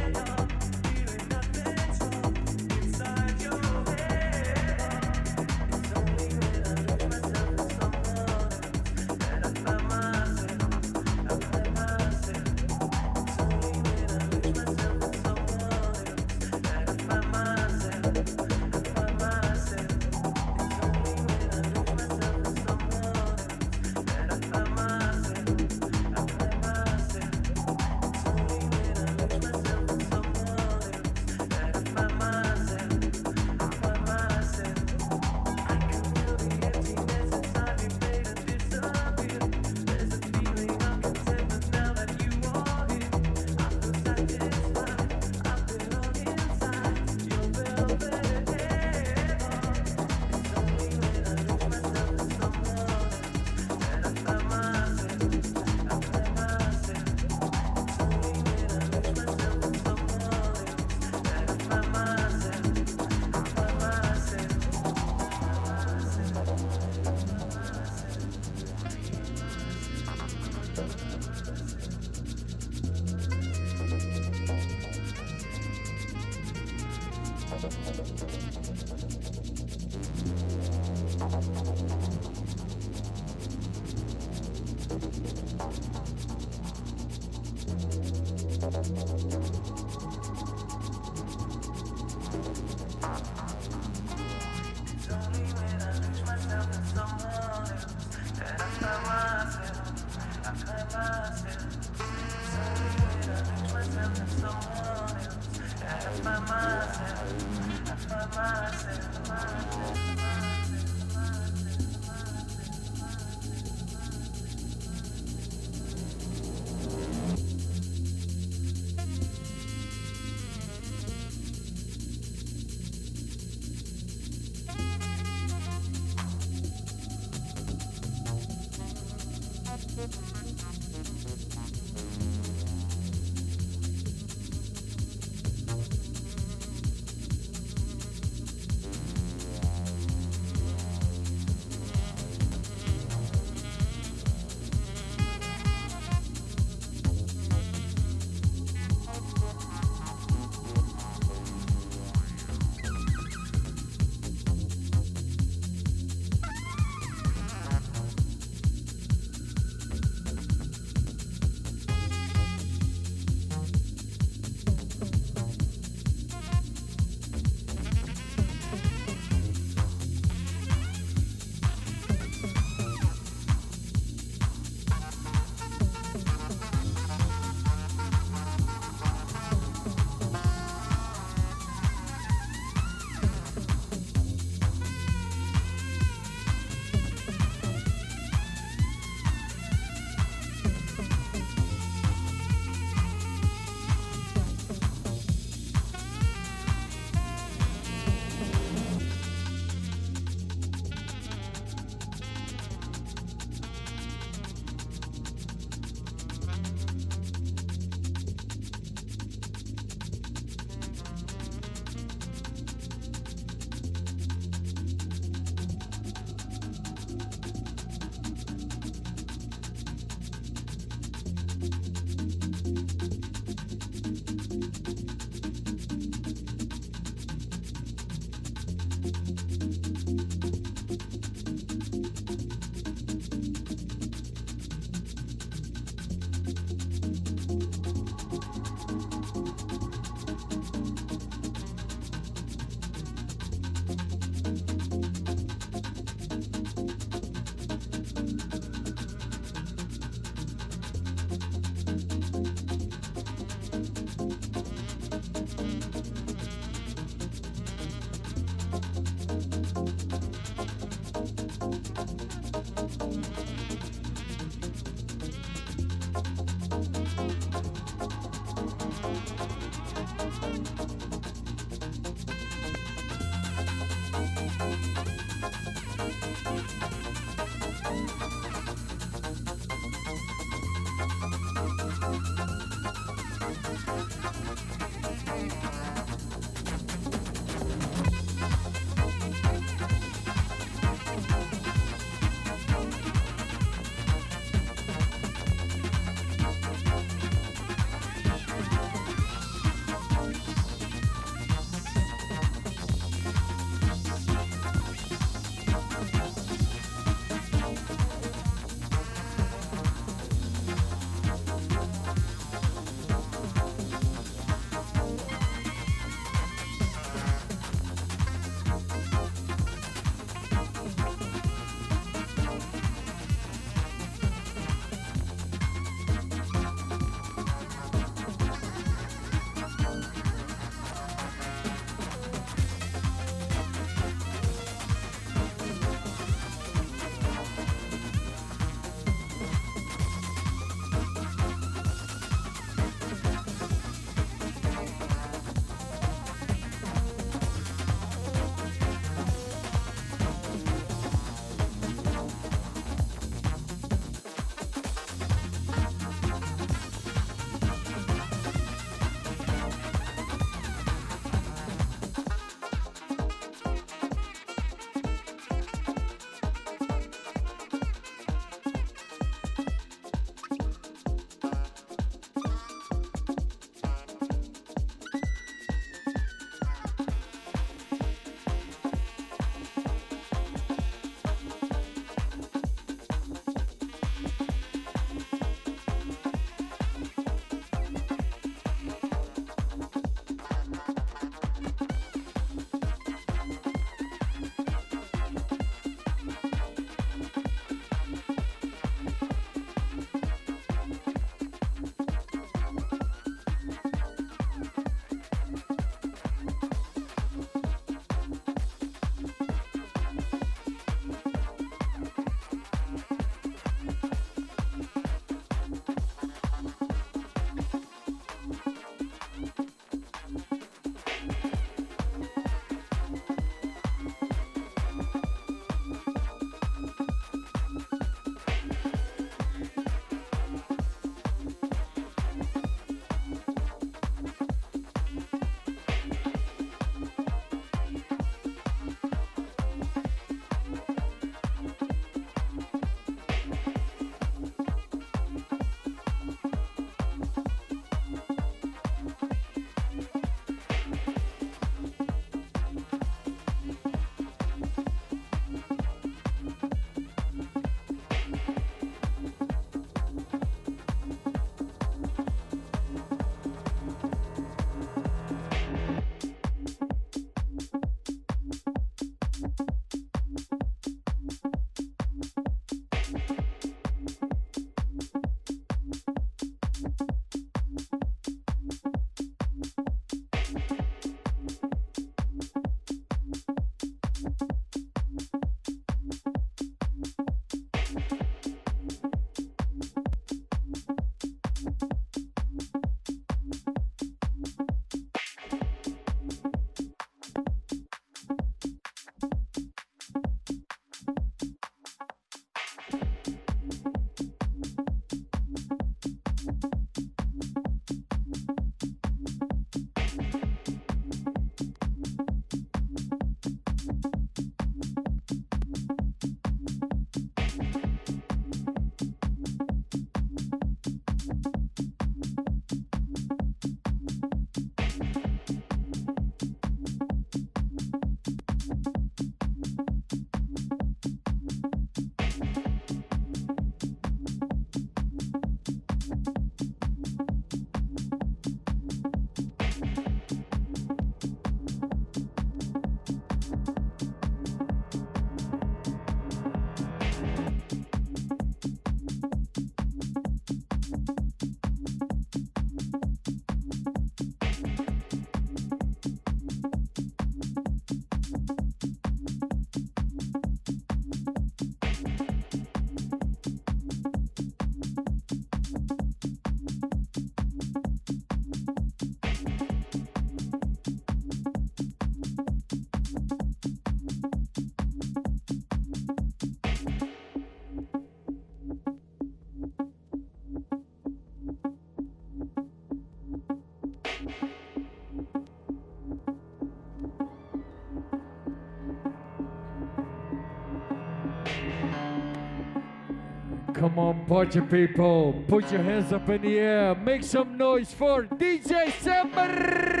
Come on, party people. Put your hands up in the air. Make some noise for DJ Summer.